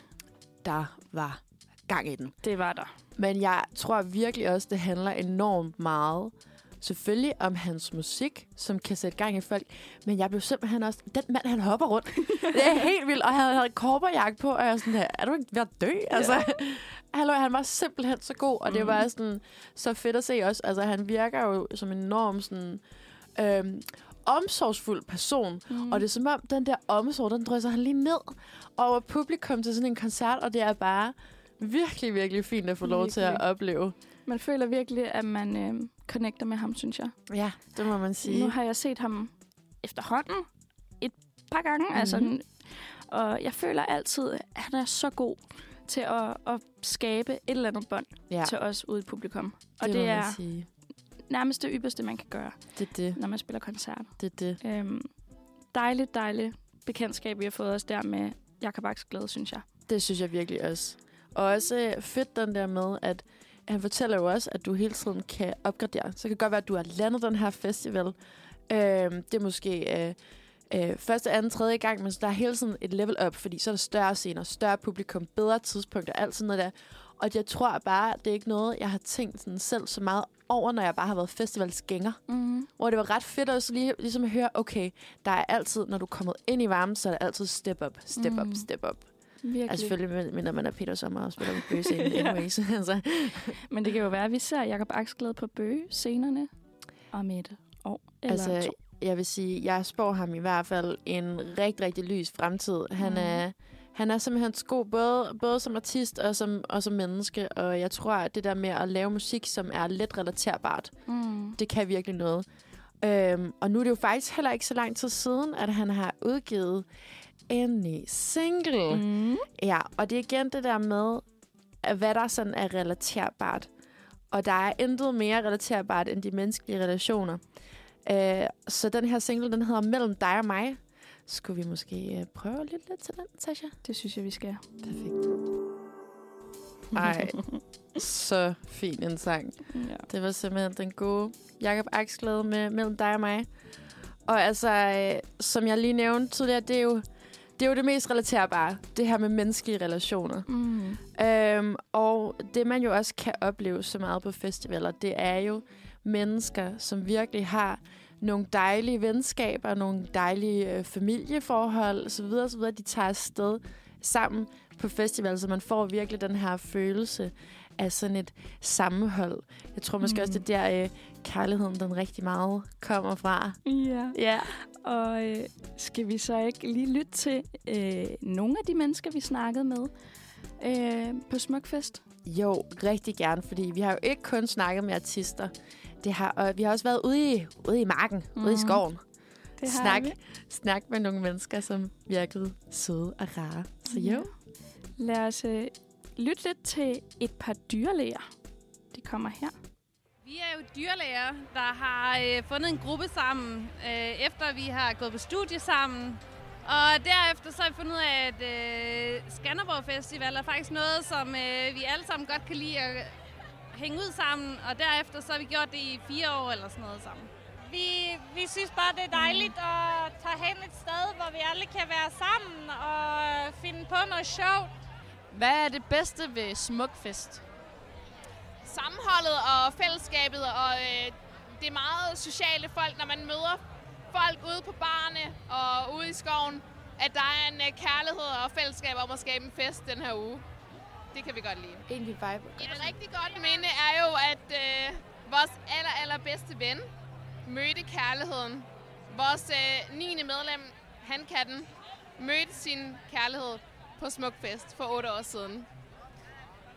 Der var gang i den. det var der. Men jeg tror virkelig også, det handler enormt meget selvfølgelig om hans musik, som kan sætte gang i folk. Men jeg blev simpelthen også... Den mand, han hopper rundt. det er helt vildt. Og han havde korperjakke på, og jeg er sådan her, er du ikke ved at dø? Altså, hallo, han var simpelthen så god, og det Mm. var sådan, så fedt at se også. Altså, han virker jo som en enorm sådan, øhm, omsorgsfuld person. Mm. Og det er som om, den der omsorg, den drysser han lige ned over publikum til sådan en koncert, og det er bare virkelig, virkelig fint at få lov til at Virkelig. opleve. Man føler virkelig, at man øh, connecter med ham, synes jeg. Ja, det må man sige. Nu har jeg set ham efterhånden et par gange. Mm-hmm. Altså, Mhm. og jeg føler altid, at han er så god til at, at skabe et eller andet bånd ja, til os ude i publikum. Og det, det, er sige. Nærmest det ypperste, man kan gøre, Det det. når man spiller koncert. Det er det. Øhm, dejligt, dejligt bekendtskab, vi har fået os der med Jakob Aksglæde, synes jeg. Det synes jeg virkelig også. Og også øh, fedt den der med, at han fortæller jo også, at du hele tiden kan opgradere. Så kan det godt være, at du har landet den her festival. Øhm, det er måske øh, øh, første, anden, tredje gang, men der er hele tiden et level up, fordi så er der større scener, større publikum, bedre tidspunkter, alt sådan noget der. Og jeg tror bare, det er ikke noget, jeg har tænkt sådan selv så meget over, når jeg bare har været festivalsgænger. Mm-hmm. Hvor det var ret fedt også lige, ligesom at høre, okay, der er altid, når du er kommet ind i varmen, så er der altid step up, step up, Mm. step up. Virkelig. Altså selvfølgelig, mindre man er Peter Sommer og spiller på bøgescenen Ja. anyways. altså. Men det kan jo være, at vi ser Jakob Aksglæde på Bøge-scenerne om et år eller altså, to. jeg vil sige, jeg spår ham i hvert fald en rigtig, rigtig lys fremtid. Han Mhm. er, han er simpelthen god, både, både som artist og som, og som menneske. Og jeg tror, at det der med at lave musik, som er let relaterbart, Mm. det kan virkelig noget. Øhm, og nu er det jo faktisk heller ikke så lang tid siden, at han har udgivet en ny single. Mm. Ja, og det er igen det der med, at hvad der sådan er relaterbart. Og der er intet mere relaterbart end de menneskelige relationer. Øh, så den her single, den hedder Mellem dig og mig. Skulle vi måske øh, prøve at lytte lidt til den, Tasha? Det synes jeg, vi skal. Perfekt. Ej, så fin en sang. ja. Det var simpelthen den gode Jakob Aksglæde med Mellem dig og mig. Og altså, øh, som jeg lige nævnte tidligere, det er jo det, er jo det mest relaterbare. Det her med menneskelige relationer. Mm. Øhm, og det, man jo også kan opleve så meget på festivaler, det er jo mennesker, som virkelig har nogle dejlige venskaber, nogle dejlige øh, familieforhold osv. osv. De tager afsted sammen på festival, så man får virkelig den her følelse af sådan et sammenhold. Jeg tror måske Mm. også, det er der øh, kærligheden den rigtig meget kommer fra. Ja. Ja. Og øh, skal vi så ikke lige lytte til øh, nogle af de mennesker, vi snakkede med øh, på Smukfest? Jo, rigtig gerne, fordi vi har jo ikke kun snakket med artister. Det har, og vi har også været ude i, ude i marken, mm. ude i Mhm. skoven. Det har Snak, vi. snak med nogle mennesker, som virkede søde og rare. Så jo. Lad os øh, lytte lidt til et par dyrlæger. De kommer her. Vi er jo dyrlæger, der har øh, fundet en gruppe sammen, øh, efter vi har gået på studie sammen. Og derefter så har vi fundet ud af, at øh, Skanderborg Festival er faktisk noget, som øh, vi alle sammen godt kan lide at hænge ud sammen. Og derefter så har vi gjort det i fire år eller sådan noget sammen. Vi, vi synes bare, det er dejligt at tage hen et sted, hvor vi alle kan være sammen og finde på noget sjovt. Hvad er det bedste ved Smukfest? sammenholdet og fællesskabet, og øh, det er meget sociale folk, når man møder folk ude på barne og ude i skoven, at der er en øh, kærlighed og fællesskab om at skabe en fest den her uge. Det kan vi godt lide. Egentlig vibe. Et rigtig godt minde er jo, at øh, vores aller, aller bedste ven mødte kærligheden. Vores øh, 9. medlem, Hankatten, mødte sin kærlighed på Smukfest for otte år siden.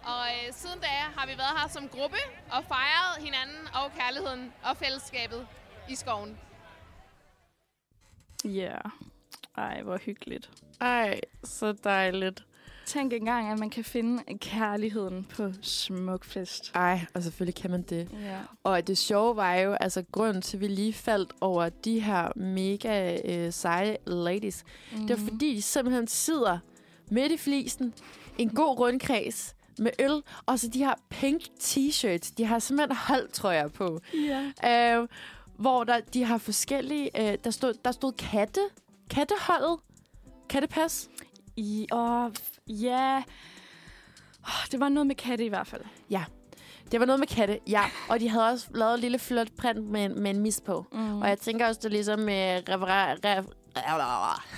Og øh, siden da har vi været her som gruppe og fejret hinanden og kærligheden og fællesskabet i skoven. Ja. Yeah. Ej, hvor hyggeligt. Ej, så dejligt. Tænk engang, at man kan finde kærligheden på Smukfest. Ej, og selvfølgelig kan man det. Ja. Og det sjove var jo, altså grunden til, at vi lige faldt over de her mega øh, seje ladies, mm. det var fordi, de simpelthen sidder midt i flisen, en god rundkreds med øl, og så de her pink t-shirts. De har simpelthen holdtrøjer på. Ja. Øh, hvor der, de har forskellige... Øh, der, stod, der stod katte. Katteholdet. Kattepas. I, og ja, oh, det var noget med katte i hvert fald. Ja. Det var noget med katte, ja. Og de havde også lavet et lille flot print med, med en mis på. Mm. Og jeg tænker også, det ligesom øh, refererer, ref,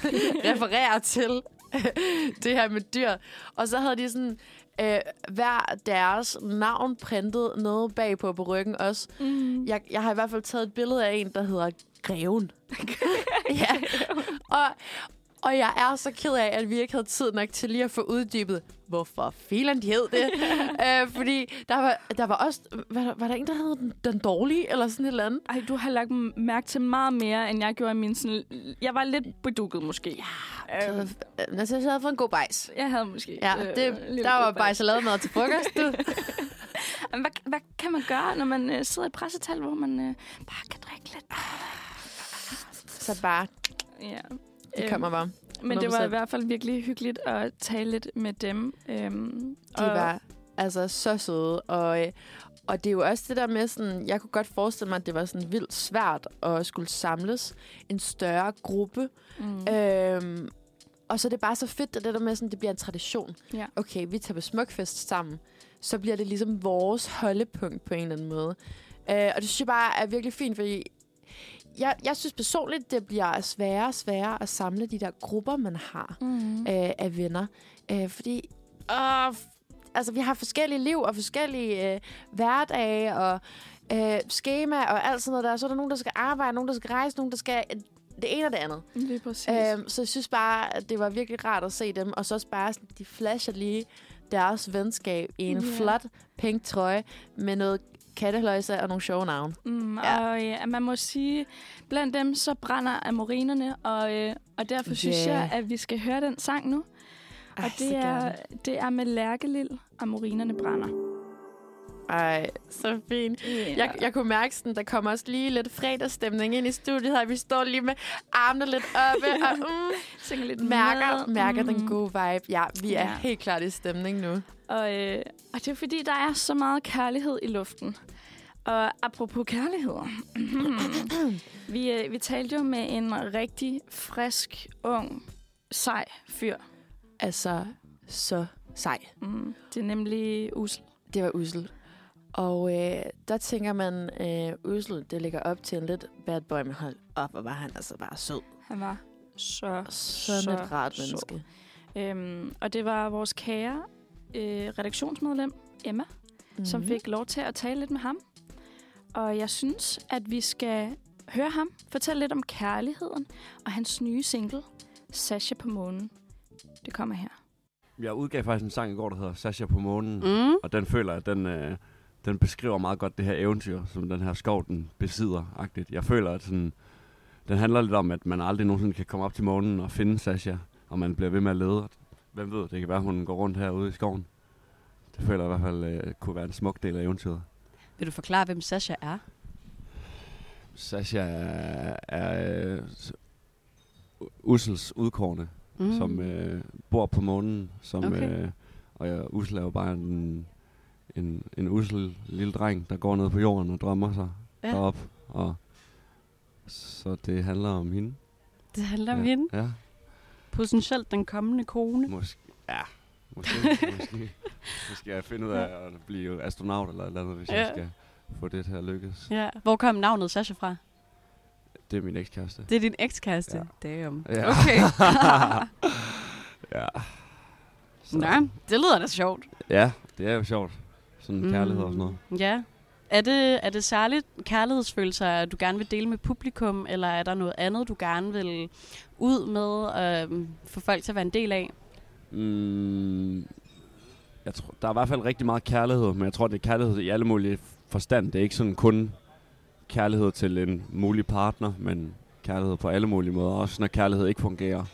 refererer til det her med dyr. Og så havde de sådan øh, hver deres navn printet nede bagpå på ryggen også. Mm. Jeg, jeg har i hvert fald taget et billede af en, der hedder Greven. ja. Og, og jeg er så ked af, at vi ikke havde tid nok til lige at få uddybet, hvorfor filen de hed det. øh, fordi der var, der var også... Var, var der en, der hed den, den dårlige, eller sådan et eller andet? Ej, du har lagt mærke til meget mere, end jeg gjorde i min sådan... Jeg var lidt bedukket, måske. Ja. Øh, altså, jeg havde fået en god bajs. Jeg havde måske... Ja, øh, det, lidt der var bajs og lavet mad til frokost. Hvad, hvad kan man gøre, når man øh, sidder i pressetal, hvor man øh, bare kan drikke lidt? Så bare, Ja. Det kommer bare. Men det var i 100%. hvert fald virkelig hyggeligt at tale lidt med dem. Øhm, De var altså så søde, og, øh, og det er jo også det der med sådan, jeg kunne godt forestille mig, at det var sådan vildt svært at skulle samles en større gruppe. Mm. Øhm, og så er det bare så fedt, at det der med sådan, det bliver en tradition. Ja. Okay, vi tager på Smukfest sammen. Så bliver det ligesom vores holdepunkt på en eller anden måde. Øh, og det synes jeg bare er virkelig fint, fordi jeg, jeg synes personligt, det bliver sværere og sværere at samle de der grupper, man har Mm. øh, af venner. Øh, fordi øh, altså, vi har forskellige liv og forskellige øh, hverdage og øh, schema og alt sådan noget der. Så er der nogen, der skal arbejde, nogen, der skal rejse, nogen, der skal øh, det ene og det andet. Lige præcis. Øhm, så jeg synes bare, at det var virkelig rart at se dem. Og så også bare, sådan, de flasher lige deres venskab i en yeah. flot pink trøje med noget katteløjse og nogle sjove navne. Mm, Ja. Og ja, man må sige, blandt dem så brænder amorinerne, og, øh, og derfor synes Ja. jeg, at vi skal høre den sang nu. Ej, og det er, gerne. det er med Lærkelil, Amorinerne brænder. Ej, så fint. Yeah. Jeg, jeg kunne mærke, sådan, der kommer også lige lidt fredagsstemning ind i studiet her. Vi står lige med armene lidt oppe og mm, Synger lidt mærker, med. mærker Mm. den gode vibe. Ja, vi er helt klart i stemning nu. Og, øh, og det er fordi, der er så meget kærlighed i luften. Og apropos kærlighed. vi, øh, vi talte jo med en rigtig frisk, ung, sej fyr. Altså, så sej. Mm, det er nemlig Usel. Det var usel. Og øh, der tænker man, øh, usel, det ligger op til en lidt bad boy, men hold op, og var han altså bare sød. Han var så, Sådan så et rart menneske. Øhm, og det var vores kære øh, redaktionsmedlem, Emma, mm-hmm. som Mhm. fik lov til at tale lidt med ham. Og jeg synes, at vi skal høre ham fortælle lidt om kærligheden og hans nye single, Sasha på månen. Det kommer her. Jeg udgav faktisk en sang i går, der hedder Sasha på månen. Mm. Og den føler jeg, at den, øh, den beskriver meget godt det her eventyr, som den her skov, den besidder. -agtigt. Jeg føler, at sådan, den handler lidt om, at man aldrig nogensinde kan komme op til månen og finde Sasha, og man bliver ved med at lede. Hvem ved, det kan være, at hun går rundt herude i skoven. Det føler jeg i hvert fald øh, kunne være en smuk del af eventyret. Vil du forklare, hvem Sasha er? Sasha er, er øh, Ussels udkårne, Mm. mm. som øh, bor på månen. Som, Okay. øh, og ja, Ussel er jo bare en, en, en ussel lille dreng, der går ned på jorden og drømmer sig Ja. derop. Og, så det handler om hende. Det handler om ja. hende. Ja, Potentielt den kommende kone. måske. Ja, måske. måske. Så skal jeg finde ud af at blive astronaut eller et eller andet, hvis ja. Jeg skal få det at lykkes. Ja. Hvor kom navnet Sasha fra? Det er min ekskæreste. Det er din ekskæreste. Ja. Damn. Ja. Okay. ja. Nå, det lyder da sjovt. Ja, det er jo sjovt. Sådan mm. kærlighed og sådan noget. Ja. Er det, er det særligt kærlighedsfølelser, du gerne vil dele med publikum, eller er der noget andet, du gerne vil ud med og få folk til at være en del af? Mm, jeg tror, der er i hvert fald rigtig meget kærlighed, men jeg tror, det er kærlighed i alle mulige forstand. Det er ikke sådan kun kærlighed til en mulig partner, men kærlighed på alle mulige måder. Også når kærlighed ikke fungerer.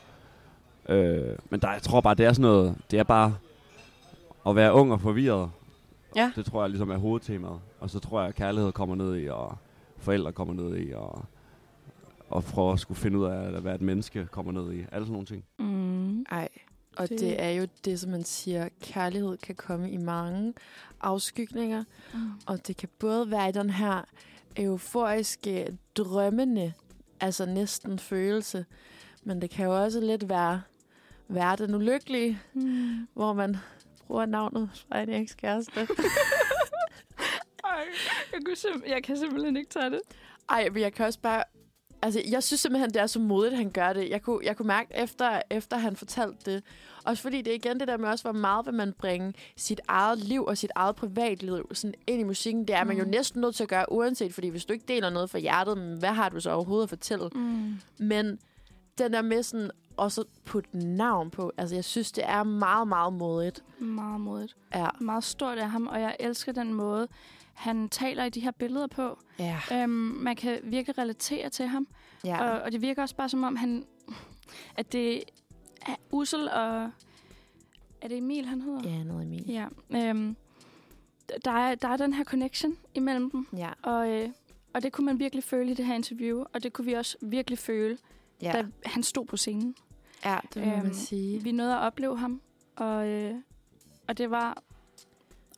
Øh, men der, jeg tror bare, det er sådan noget, det er bare at være ung og forvirret. Ja. Det tror jeg ligesom er hovedtemaet. Og så tror jeg, at kærlighed kommer ned i, og forældre kommer ned i, og, og prøve at skulle finde ud af, hvad et menneske kommer ned i. Alle sådan nogle ting. Mm. Ej, og det... Det- det er jo det, som man siger, kærlighed kan komme i mange afskygninger. Mm. Og det kan både være i den her euforiske, drømmende, altså næsten følelse, men det kan jo også lidt være, være den ulykkelige, Mm. hvor man bruger navnet fra en ekskæreste. Ej, jeg, kunne simp- jeg kan simpelthen ikke tage det. Ej, men jeg kan også bare... Altså, jeg synes simpelthen, det er så modigt, at han gør det. Jeg kunne, jeg kunne mærke, efter, efter han fortalte det, også fordi det er igen det der med også, hvor meget vil man bringe sit eget liv og sit eget privatliv sådan ind i musikken. Det er man jo Mm. næsten nødt til at gøre, uanset, fordi hvis du ikke deler noget fra hjertet, men hvad har du så overhovedet at fortælle? Mm. Men den der med sådan, også putte navn på, altså jeg synes, det er meget, meget modigt. Meget modigt. Ja. Meget stort af ham, og jeg elsker den måde, han taler i de her billeder på. Ja. Øhm, man kan virkelig relatere til ham. Ja. Og, og det virker også bare som om, han, at det er Ussel og... Er det Emil, han hedder? Ja, noget Emil. Ja. Øhm, der, er, der er den her connection imellem dem. Ja. Og, øh, og det kunne man virkelig føle i det her interview. Og det kunne vi også virkelig føle, Ja. da han stod på scenen. Ja, det må man sige. Vi nåede at opleve ham, og, øh, og det var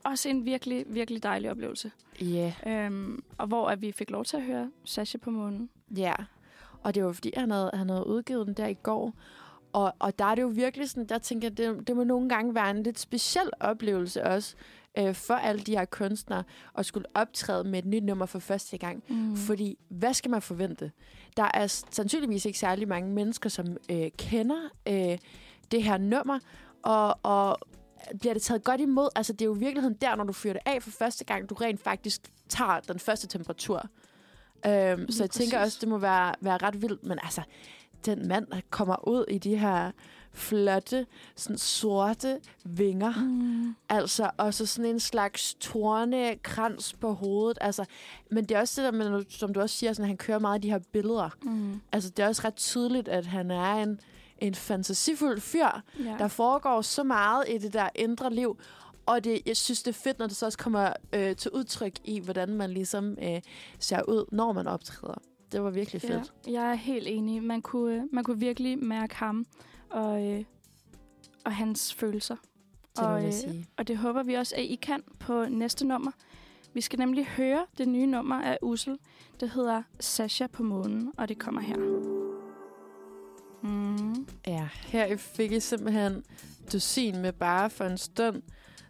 også en virkelig, virkelig dejlig oplevelse. Ja. Øhm, og hvor at vi fik lov til at høre Sasha på månen. Ja, og det var fordi, han havde, han havde udgivet den der i går. Og, og der er det jo virkelig sådan, der tænker jeg, det, det må nogle gange være en lidt speciel oplevelse også øh, for alle de her kunstnere at skulle optræde med et nyt nummer for første gang. Mm. Fordi, hvad skal man forvente? Der er sandsynligvis ikke særlig mange mennesker, som øh, kender øh, det her nummer, og, og bliver det taget godt imod? Altså, det er jo i virkeligheden der, når du fyrer det af for første gang, du rent faktisk tager den første temperatur. Øhm, så jeg tænker præcis. også, det må være, være ret vildt. Men altså, den mand der kommer ud i de her flotte, sådan sorte vinger. Mm. Altså, og så sådan en slags tornekrans på hovedet. Altså, men det er også det der med, som du også siger, sådan, at han kører meget af de her billeder. Mm. Altså, det er også ret tydeligt, at han er en, en fantasifuld fyr, Ja. der foregår så meget i det der indre liv. Og det, jeg synes, det er fedt, når det så også kommer øh, til udtryk i, hvordan man ligesom øh, ser ud, når man optræder. Det var virkelig fedt. Ja, jeg er helt enig. Man kunne, øh, man kunne virkelig mærke ham og, øh, og hans følelser. Det og, øh, sige. og det håber vi også, at I kan på næste nummer. Vi skal nemlig høre det nye nummer af Ussel. Det hedder Sasha på månen, og det kommer her. Mm. Ja, her fik I simpelthen dusin med bare for en stund,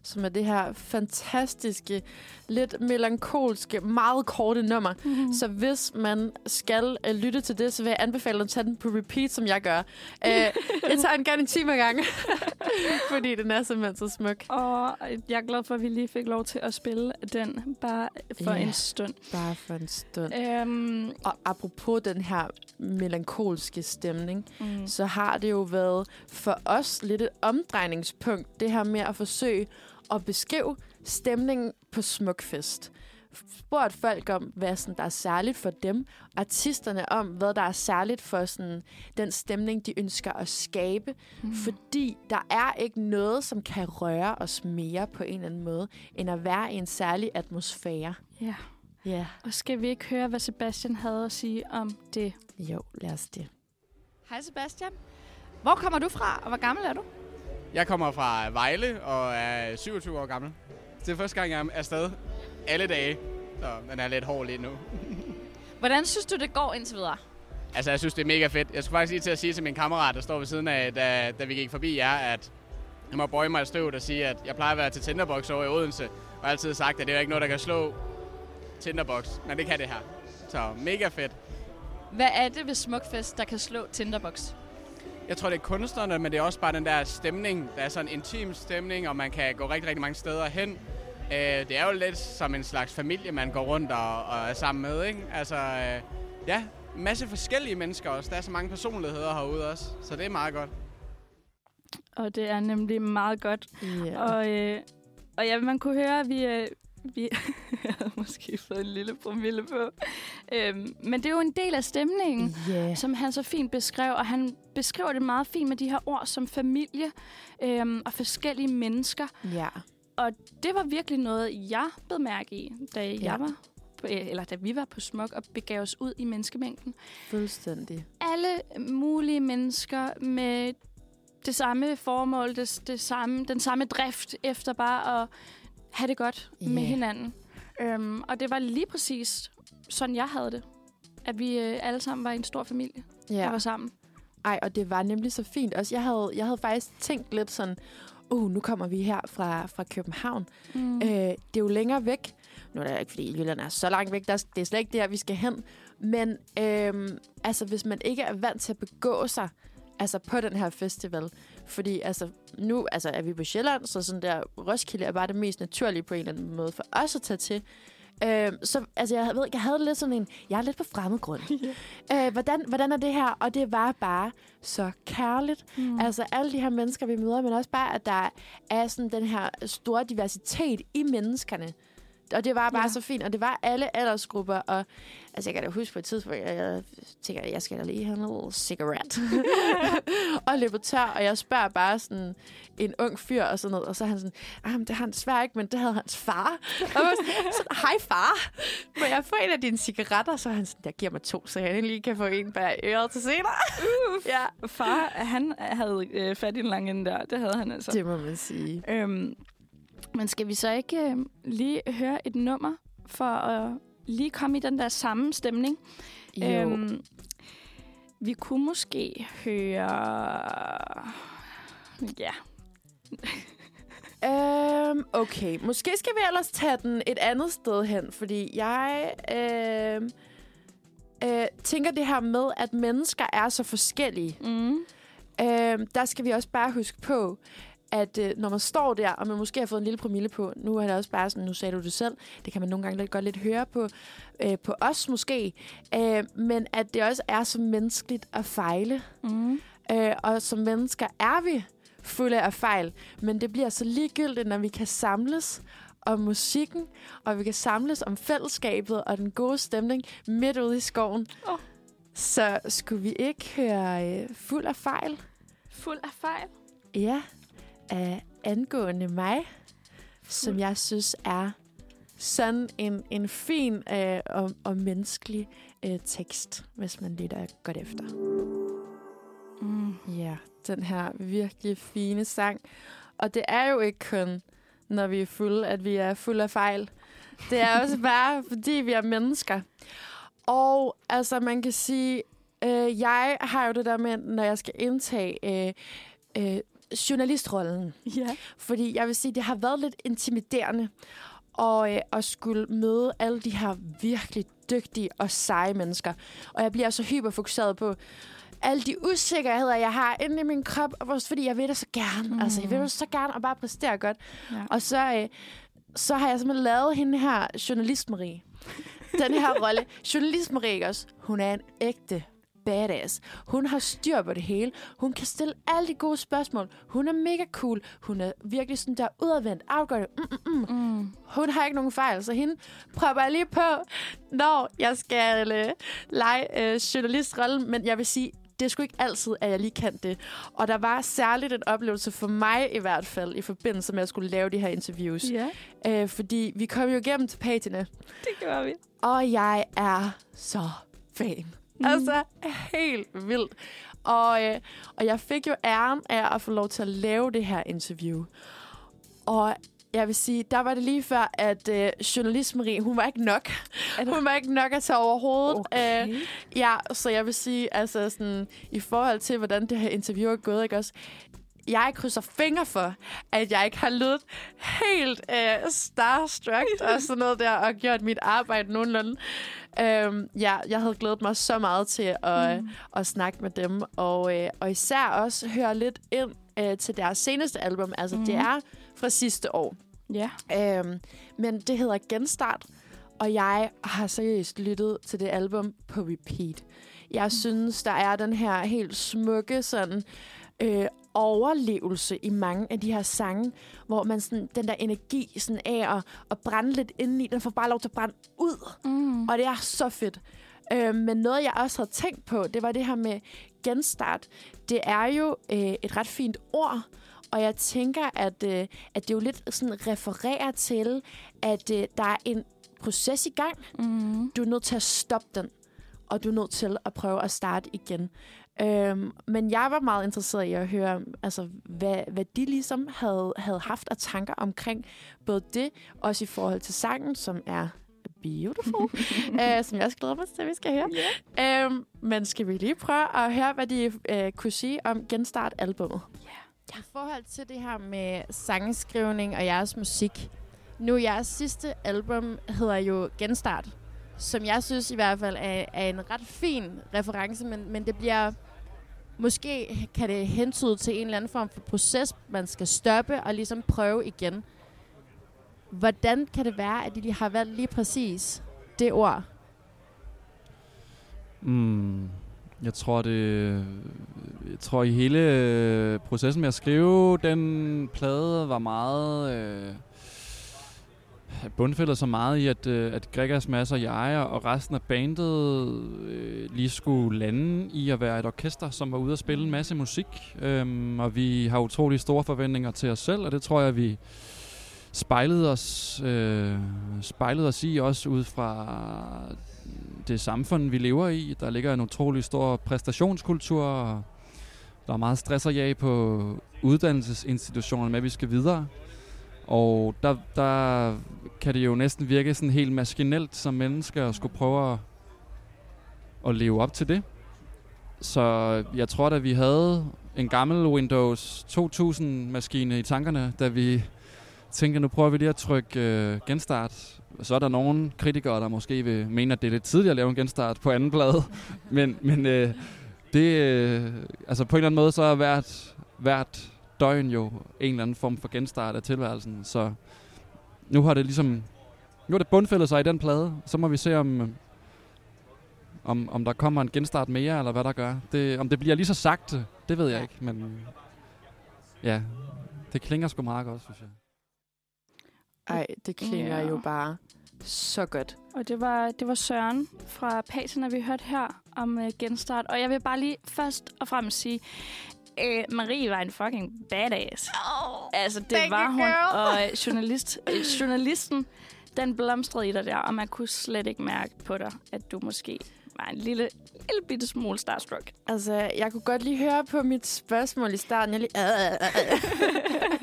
som er det her fantastiske, lidt melankolske, meget korte nummer. Mhm. Så hvis man skal uh, lytte til det, så vil jeg anbefale at tage den på repeat, som jeg gør. Uh, jeg tager den gerne en time ad gangen, fordi den er simpelthen så smuk. Og jeg er glad for, at vi lige fik lov til at spille den bare for Ja. en stund. Bare for en stund. Øhm, Og apropos den her melankolske stemning, Mm. så har det jo været for os lidt et omdrejningspunkt, det her med at forsøge at beskrive stemningen på Smukfest. Spurgt folk om, hvad sådan, der er særligt for dem, artisterne om, hvad der er særligt for sådan, den stemning, de ønsker at skabe. Mm. Fordi der er ikke noget, som kan røre os mere på en eller anden måde, end at være i en særlig atmosfære. Ja. Ja. Og skal vi ikke høre, hvad Sebastian havde at sige om det? Jo, lad os det. Hej Sebastian. Hvor kommer du fra, og hvor gammel er du? Jeg kommer fra Vejle og er 27 år gammel. Det er første gang, jeg er afsted alle dage, så den er lidt hård lige nu. Hvordan synes du, det går indtil videre? Altså, jeg synes, det er mega fedt. Jeg skulle faktisk lige til at sige til min kammerat, der står ved siden af, da, da vi gik forbi jer, at jeg må bøje mig et støv og sige, at jeg plejer at være til Tinderbox over i Odense, og har altid sagt, at det er ikke noget, der kan slå Tinderbox, men det kan det her. Så mega fedt. Hvad er det ved Smukfest, der kan slå Tinderbox? Jeg tror, det er kunstnerne, men det er også bare den der stemning. Der er sådan en intim stemning, og man kan gå rigtig, rigtig mange steder hen. Øh, det er jo lidt som en slags familie, man går rundt og, og er sammen med, ikke? Altså, øh, ja, masse forskellige mennesker også. Der er så mange personligheder herude også, så det er meget godt. Og det er nemlig meget godt. Yeah. Og, øh, og ja, man kunne høre, at vi, øh, Vi havde måske fået en lille promille på. Øhm, men det er jo en del af stemningen, Yeah. som han så fint beskrev. Og han beskriver det meget fint med de her ord som familie øhm, og forskellige mennesker. Ja. Og det var virkelig noget, jeg blev mærke i, da Ja. jeg var på, øh, eller da vi var på Smuk og begav os ud i menneskemængden. Fuldstændig. Alle mulige mennesker med det samme formål, det, det samme, den samme drift efter bare at have det godt yeah. med hinanden. Øhm, og det var lige præcis sådan, jeg havde det. At vi øh, alle sammen var en stor familie, der var sammen. Ej, og det var nemlig så fint. Også jeg havde, jeg havde faktisk tænkt lidt sådan, uh, nu kommer vi her fra, fra København. Mm. Øh, det er jo længere væk. Nu er det ikke, fordi Jylland er så langt væk. Der, er- det er slet ikke der, vi skal hen. Men øhm, altså, hvis man ikke er vant til at begå sig altså på den her festival. Fordi altså, nu altså, er vi på Sjælland, så sådan der Roskilde er bare det mest naturlige på en eller anden måde for os at tage til. Øhm, så altså, jeg ved ikke, jeg havde lidt sådan en, jeg er lidt på fremmed grund. øh, hvordan, hvordan er det her? Og det var bare så kærligt. Mm. Altså alle de her mennesker, vi møder, men også bare, at der er sådan den her store diversitet i menneskerne. Og det var bare Ja. så fint, og det var alle aldersgrupper, og altså jeg kan da huske på et tidspunkt, jeg, jeg tænker, jeg skal da lige have lille cigaret. og løber tør, og jeg spørger bare sådan en ung fyr og sådan noget, og så er han sådan, ah, men det har han desværre ikke, men det havde hans far. og jeg sådan, sådan, hej far, må jeg få en af dine cigaretter? Så er han sådan, jeg giver mig to, så jeg lige kan få en bag øret til senere. Uh, ja. Far, han havde øh, fat i en lang der. Det havde han altså. Det må man sige. Øhm, men skal vi så ikke øh, lige høre et nummer for at lige komme i den der samme stemning? Øhm, Jo. vi kunne måske høre... Ja. Øhm, okay, måske skal vi ellers tage den et andet sted hen, fordi jeg øhm, øh, tænker det her med, at mennesker er så forskellige. Mm. Øhm, der skal vi også bare huske på, at øh, når man står der, og man måske har fået en lille promille på, nu er det også bare sådan, nu sagde du det selv, det kan man nogle gange lidt, godt lidt høre på, øh, på os måske, øh, men at det også er så menneskeligt at fejle. Mm. Øh, og som mennesker er vi fulde af fejl, men det bliver så ligegyldigt, når vi kan samles om musikken, og vi kan samles om fællesskabet og den gode stemning midt ude i skoven. Oh. Så skulle vi ikke høre øh, fuld af fejl? Fuld af fejl? Ja, af angående mig, som jeg synes er sådan en, en fin øh, og, og menneskelig øh, tekst, hvis man lytter godt efter. Mm. Ja, den her virkelig fine sang. Og det er jo ikke kun, når vi er fulde, at vi er fulde af fejl. Det er også bare, fordi vi er mennesker. Og altså, man kan sige, øh, jeg har jo det der med, når jeg skal indtage øh, øh, journalistrollen. Ja. Fordi jeg vil sige, det har været lidt intimiderende og øh, at skulle møde alle de her virkelig dygtige og seje mennesker. Og jeg bliver så hyperfokuseret på alle de usikkerheder, jeg har inde i min krop, og også fordi jeg vil det så gerne. Mm. Altså, jeg vil det så gerne og bare præstere godt. Ja. Og så, øh, så har jeg simpelthen lavet hende her, journalist Marie. Den her rolle. Journalist Marie også, hun er en ægte badass. Hun har styr på det hele. Hun kan stille alle de gode spørgsmål. Hun er mega cool. Hun er virkelig sådan der udadvendt, afgørende. Mm, mm, mm. Mm. Hun har ikke nogen fejl, så hende prøver jeg lige på, når jeg skal øh, lege øh, journalistrollen. Men jeg vil sige, det er sgu ikke altid, at jeg lige kan det. Og der var særligt en oplevelse for mig i hvert fald, i forbindelse med, at jeg skulle lave de her interviews. Ja, Øh, fordi vi kom jo igennem til patina, det gjorde vi. og jeg er så fan. Mm. Altså, helt vildt. Og, øh, og jeg fik jo æren af at få lov til at lave det her interview. Og jeg vil sige, der var det lige før, at øh, journalist Marie, hun var ikke nok. Hun var ikke nok at tage overhovedet. Okay. Øh, ja, så jeg vil sige, altså sådan, i forhold til, hvordan det her interview er gået, ikke også? Jeg krydser fingre for, at jeg ikke har lyttet helt øh, starstruck og sådan noget der, og gjort mit arbejde nogenlunde. Øhm, ja, jeg havde glædet mig så meget til at, mm. at snakke med dem, og, øh, og især også høre lidt ind øh, til deres seneste album. Altså, mm. det er fra sidste år. Ja. Øhm, men det hedder Genstart, og jeg har seriøst lyttet til det album på repeat. Jeg synes, der er den her helt smukke sådan øh, overlevelse i mange af de her sange, hvor man sådan, den der energi sådan af at, at brænde lidt indeni, den får bare lov til at brænde ud. Mm. Og det er så fedt. Øh, men noget, jeg også havde tænkt på, det var det her med genstart. Det er jo øh, et ret fint ord, og jeg tænker, at, øh, at det jo lidt sådan refererer til, at øh, der er en proces i gang. Mm. Du er nødt til at stoppe den, og du er nødt til at prøve at starte igen. Øhm, men jeg var meget interesseret i at høre, altså, hvad, hvad de ligesom havde, havde haft af tanker omkring både det, også i forhold til sangen, som er beautiful, øh, som jeg også glæder mig til, at vi skal høre. Yeah. Øhm, men skal vi lige prøve at høre, hvad de øh, kunne sige om Genstart-albummet? I forhold til det her med sangskrivning og jeres musik. Nu jeres sidste album hedder jo Genstart, som jeg synes i hvert fald er, er en ret fin reference, men, men det bliver... Måske kan det hentyde til en eller anden form for proces, man skal stoppe og ligesom prøve igen. Hvordan kan det være, at de lige har valgt lige præcis det ord? Mm, jeg tror det... Jeg tror i hele øh, processen med at skrive den plade var meget... Øh, bundfældet så meget i, at, øh, at Gregers, Mads og jeg og resten af bandet øh, lige skulle lande i at være et orkester, som var ude at spille en masse musik. Øhm, og vi har utrolig store forventninger til os selv, og det tror jeg, vi spejlede os, øh, spejlede os i også ud fra det samfund, vi lever i. Der ligger en utrolig stor præstationskultur, og der er meget stress og jag på uddannelsesinstitutionerne med, at vi skal videre. Og der, der kan det jo næsten virke sådan helt maskinelt som mennesker at skulle prøve at, at leve op til det. Så jeg tror, at vi havde en gammel Windows 2000-maskine i tankerne, da vi tænkte, nu prøver vi lige at trykke øh, genstart. Så er der nogle kritikere, der måske vil mene, at det er lidt tidligt at lave en genstart på anden plade. men men øh, det, øh, altså på en eller anden måde, så er hvert, hvert døgn jo en eller anden form for genstart af tilværelsen. Så nu har det ligesom, nu har det bundfældet sig i den plade. Så må vi se, om, øh, om, om der kommer en genstart mere, eller hvad der gør. Det, om det bliver lige så sagte, det ved jeg ikke. Men øh, ja, det klinger sgu meget godt, synes jeg. Ej, det klinger Ja. jo bare så godt. Og det var, det var Søren fra Patina, vi hørte her om uh, genstart. Og jeg vil bare lige først og fremmest sige, øh, Marie var en fucking badass. Oh, altså, det var hun. girl. Og øh, journalist, øh, journalisten, den blomstrede i dig der, og man kunne slet ikke mærke på dig, at du måske var en lille, lille bitte smule starstruck. Altså, jeg kunne godt lige høre på mit spørgsmål i starten. Jeg lige...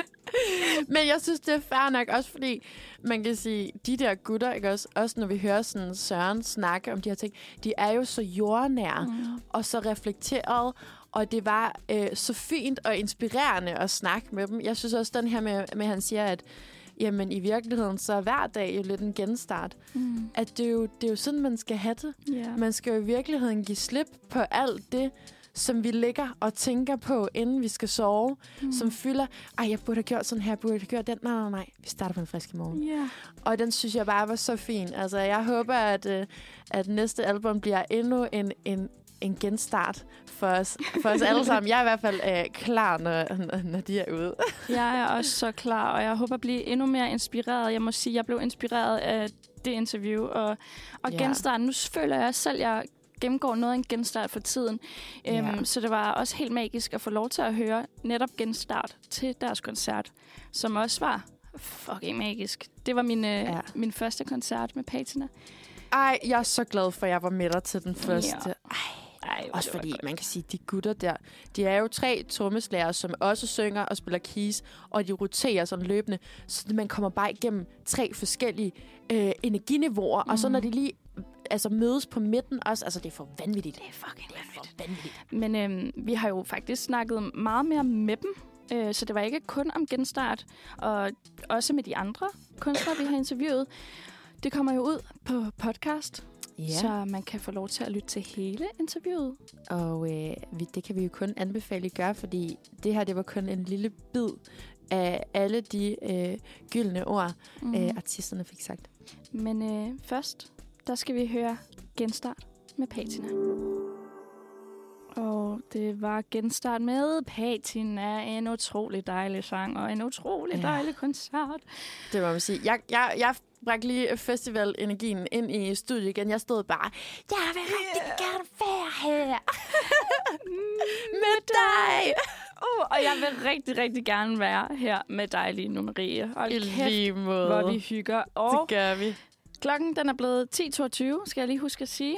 Men jeg synes, det er fair nok, også fordi man kan sige, de der gutter, ikke også, også når vi hører sådan Søren snakke om de her ting, de er jo så jordnære Mm. og så reflekteret, og det var øh, så fint og inspirerende at snakke med dem. Jeg synes også, den her med, med at han siger, at jamen, i virkeligheden, så er hver dag jo lidt en genstart. Mm. At det er, jo, det er jo sådan, man skal have det. Ja. Man skal jo i virkeligheden give slip på alt det, som vi ligger og tænker på, inden vi skal sove, Mm. som fylder, ej, jeg burde have gjort sådan her, jeg burde have gjort den. Nej, nej, nej, vi starter på en frisk i morgen. Ja. Og den synes jeg bare var så fin. Altså, jeg håber, at, øh, at næste album bliver endnu en, en, en genstart for os, for os alle sammen. Jeg er i hvert fald øh, klar, når, når- de er ude. Jeg er også så klar, og jeg håber at blive endnu mere inspireret. Jeg må sige, jeg blev inspireret af det interview, og, og Ja. genstart. Nu føler jeg selv, at jeg gennemgår noget af en genstart for tiden. Ja. Øhm, så det var også helt magisk at få lov til at høre netop genstart til deres koncert, som også var fucking magisk. Det var min, øh, ja. min første koncert med Patina. Ej, jeg er så glad for, at jeg var med dig til den første. Ja. Ej. Ej, Også fordi, man kan sige, de gutter der, de er jo tre trommeslager, som også synger og spiller keys, og de roterer sådan løbende, så man kommer bare igennem tre forskellige øh, energiniveauer, mm. og så når de lige altså, mødes på midten også, altså det er for vanvittigt. Det er fucking det er for vanvittigt. Men øhm, vi har jo faktisk snakket meget mere med dem, øh, så det var ikke kun om genstart, og også med de andre kunstnere, vi har interviewet. Det kommer jo ud på podcast, Ja. så man kan få lov til at lytte til hele interviewet. Og øh, vi, det kan vi jo kun anbefale, at gøre, fordi det her, det var kun en lille bid af alle de øh, gyldne ord, Mhm. mm. øh, artisterne fik sagt. Men øh, først, der skal vi høre genstart med Patina. Og det var genstart med Patina. En utrolig dejlig sang og en utrolig Ja. dejlig koncert. Det må man sige. Jeg, jeg, jeg bragte lige festivalenergien ind i studiet igen. Jeg stod bare, jeg vil rigtig gerne være her. med dig. Uh, og jeg vil rigtig, rigtig gerne være her med dig lige nu, Marie. Og I lige måde. hvor vi hygger. Og Det gør vi. klokken den er blevet 10.22, skal jeg lige huske at sige.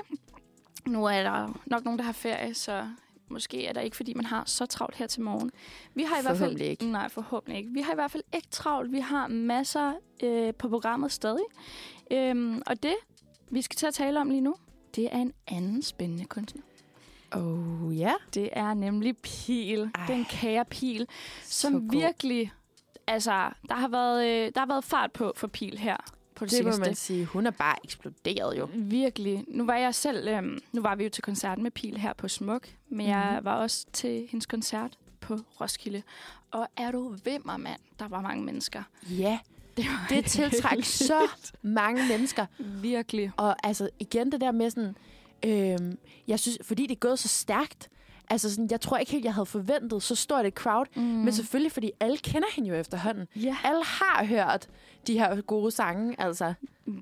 Nu er der nok nogen, der har ferie, så måske er det ikke, fordi man har så travlt her til morgen. Vi har i hvert fald ikke. Nej, forhåbentlig ikke. Vi har i hvert fald ikke travlt. Vi har masser øh, på programmet stadig. Øhm, og det, vi skal til at tale om lige nu, det er en anden spændende kunstner. Oh ja. Det er nemlig Pil. Ej. Den kære Pil, som virkelig... Altså, der har, været, øh, der har været fart på for Pil her på det, Det må seneste. man sige. Hun er bare eksploderet jo. Virkelig. Nu var jeg selv, øhm, nu var vi jo til koncerten med Pil her på Smuk, men mm. jeg Mhm. var også til hendes koncert på Roskilde. Og er du mig, mand? Der var mange mennesker. Ja. Det, var Det tiltræk så mange mennesker. Virkelig. Og altså igen det der med sådan, øhm, jeg synes, fordi det er gået så stærkt, altså sådan, jeg tror ikke helt, jeg havde forventet så stort et crowd, Mm. men selvfølgelig, fordi alle kender hende jo efterhånden. Ja. Alle har hørt de her gode sange, altså.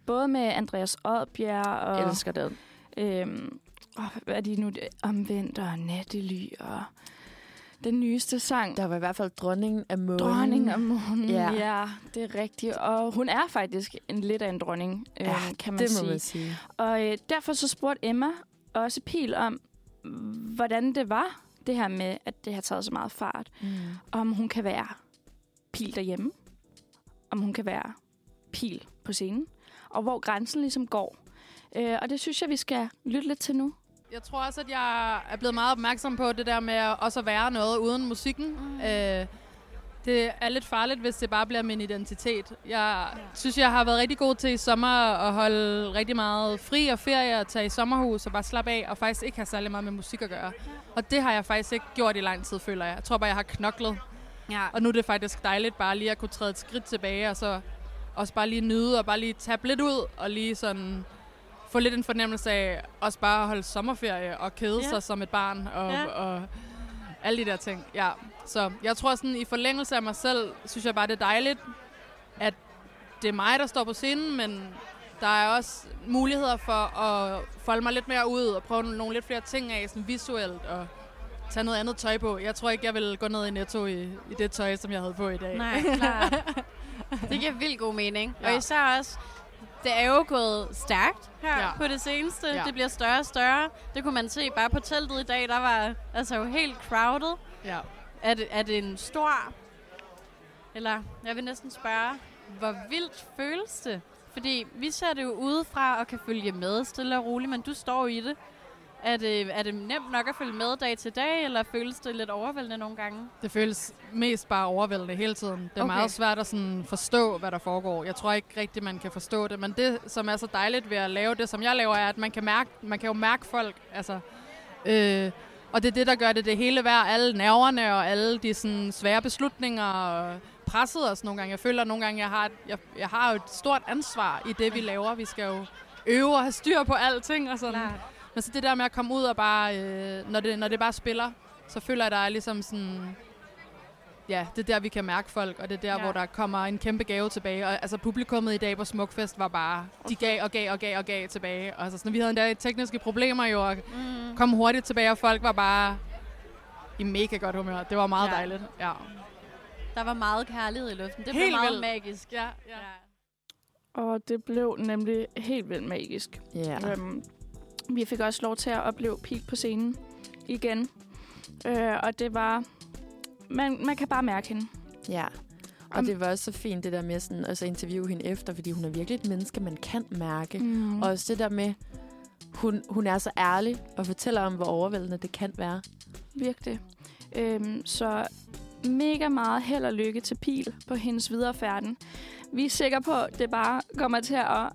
Både med Andreas Oddbjerg og... Jeg elsker den. Øhm, åh, hvad er de nu? Omvendt og Nattely og den nyeste sang. Der var i hvert fald dronningen af månen. Dronningen af månen, Ja. ja. ja, det er rigtigt. Og hun er faktisk en lidt af en dronning, Ja, øhm, kan man det må sige. man sige. Og øh, derfor så spurgte Emma også Pil om, hvordan det var, det her med, at det har taget så meget fart. Mm. Om hun kan være Pil derhjemme. Om hun kan være Pil på scenen. Og hvor grænsen ligesom går. Øh, og det synes jeg, vi skal lytte lidt til nu. Jeg tror også, at jeg er blevet meget opmærksom på det der med at også at være noget uden musikken. Mm. Øh, det er lidt farligt, hvis det bare bliver min identitet. Jeg ja. synes, jeg har været rigtig god til i sommer at holde rigtig meget fri og ferie og tage i sommerhus og bare slappe af og faktisk ikke have særlig meget med musik at gøre. Og det har jeg faktisk ikke gjort i lang tid, føler jeg. Jeg tror bare, jeg har knoklet. Ja. Og nu er det faktisk dejligt bare lige at kunne træde et skridt tilbage og så også bare lige nyde og bare lige tabe lidt ud og lige sådan få lidt en fornemmelse af også bare at holde sommerferie og kede Ja. ja. sig som et barn og, Ja. ja. og alle de der ting. Ja. Så jeg tror sådan i forlængelse af mig selv, synes jeg bare det er dejligt, at det er mig, der står på scenen, men der er også muligheder for at folde mig lidt mere ud og prøve nogle lidt flere ting af sådan visuelt og tage noget andet tøj på. Jeg tror ikke, jeg vil gå ned i Netto i, i det tøj, som jeg havde på i dag. Nej, klart. det giver vildt god mening. Ja. Og især også, det er jo gået stærkt her ja. På det seneste. Ja. Det bliver større og større. Det kunne man se bare på teltet i dag. Der var altså jo helt crowded. Ja. Er det, er det en stor... Eller jeg vil næsten spørge, hvor vildt føles det? Fordi vi ser det jo udefra og kan følge med stille og roligt, men du står i det. Er det, er det nemt nok at følge med dag til dag, eller føles det lidt overvældende nogle gange? Det føles mest bare overvældende hele tiden. Det er okay. meget svært at sådan forstå, hvad der foregår. Jeg tror ikke rigtigt, man kan forstå det. Men det, som er så dejligt ved at lave det, som jeg laver, er, at man kan, mærke, man kan jo mærke folk. Altså, øh, og det er det, der gør det det hele værd. Alle nerverne og alle de sådan, svære beslutninger og presset os nogle gange. Jeg føler nogle gange, jeg har, jeg, jeg har jo et stort ansvar i det, vi laver. Vi skal jo øve og have styr på alting. Og sådan. Klart. Men så det der med at komme ud og bare, øh, når, det, når det bare spiller, så føler jeg, der er ligesom sådan... Ja, det er der, vi kan mærke folk, og det er der, Ja. hvor der kommer en kæmpe gave tilbage. Og altså, publikummet i dag på Smukfest var bare... De gav og gav og gav og gav tilbage. Og altså, sådan, vi havde endda tekniske problemer jo, og Mm. kom hurtigt tilbage, og folk var bare i mega godt humør. Det var meget Ja. dejligt. Ja. Der var meget kærlighed i luften. Det blev Helt meget vildt. magisk. Ja, ja. Og det blev nemlig helt vildt magisk. Ja. Øhm, vi fik også lov til at opleve Pil på scenen igen. Øh, og det var... Man, man kan bare mærke hende. Ja. Og Om- det var også så fint, det der med sådan, altså at interviewe hende efter, fordi hun er virkelig et menneske, man kan mærke. Mm. Og også det der med, hun, hun er så ærlig og fortæller om, hvor overvældende det kan være. Virkelig. Øhm, så mega meget held og lykke til Pil på hendes videre færden. Vi er sikre på, at det bare kommer til at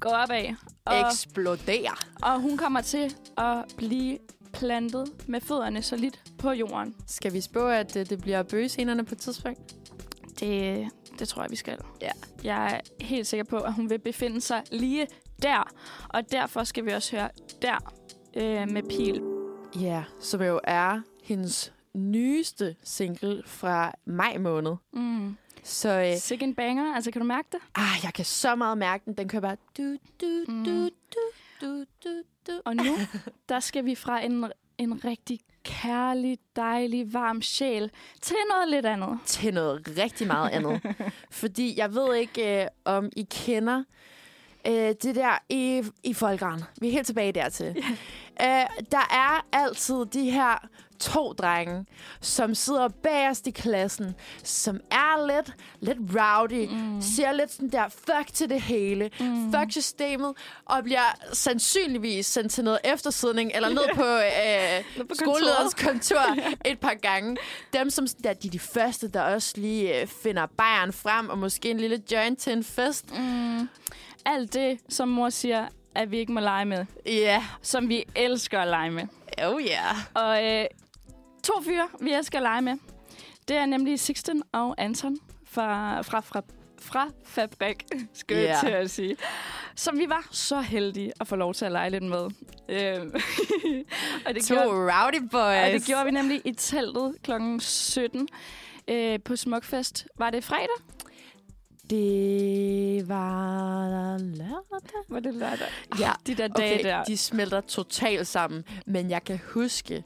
gå opad. Og, Eksplodere. og hun kommer til at blive plantet med fødderne solidt på jorden. Skal vi spå, at øh, det bliver bøgescenerne på et tidspunkt? Det, det tror jeg, vi skal. Ja. Jeg er helt sikker på, at hun vil befinde sig lige der. Og derfor skal vi også høre der øh, med Pil. Ja, som jo er hendes nyeste single fra maj måned. Mm. Så, øh, Sikke en banger. Altså, kan du mærke det? ah, jeg kan så meget mærke den. Den kører bare... Du, du, Mm. du, du, du, du, du. Og nu, der skal vi fra en, en rigtig kærlig, dejlig, varm sjæl til noget lidt andet. Til noget rigtig meget andet. Fordi jeg ved ikke, øh, om I kender øh, det der i, i Folkeren. Vi er helt tilbage dertil. Øh, der er altid de her to drenge, som sidder bagerst i klassen, som er lidt, lidt rowdy, mm. siger lidt sådan der, fuck til det hele, mm. fuck systemet, og bliver sandsynligvis sendt til noget eftersidning, eller ned på, øh, på skolelederens kontoret. kontor et par gange. Dem, som der, de er de første, der også lige øh, finder bajeren frem, og måske en lille joint til en fest. Mm. Alt det, som mor siger, at vi ikke må lege med. Ja. Yeah. Som vi elsker at lege med. Oh yeah. Og øh, to fyre, vi elsker at lege med. Det er nemlig Sixten og Anton fra, fra, fra, fra Fabrik, skal jeg Ja. til at sige. Som vi var så heldige at få lov til at lege lidt med. Øh, og To rowdy boys. Og det gjorde vi nemlig i teltet kl. 17 øh, på Smukfest. Var det fredag? Det var lørdag. Var det lørdag? Ja, de der dage okay, der. de smelter totalt sammen. Men jeg kan huske,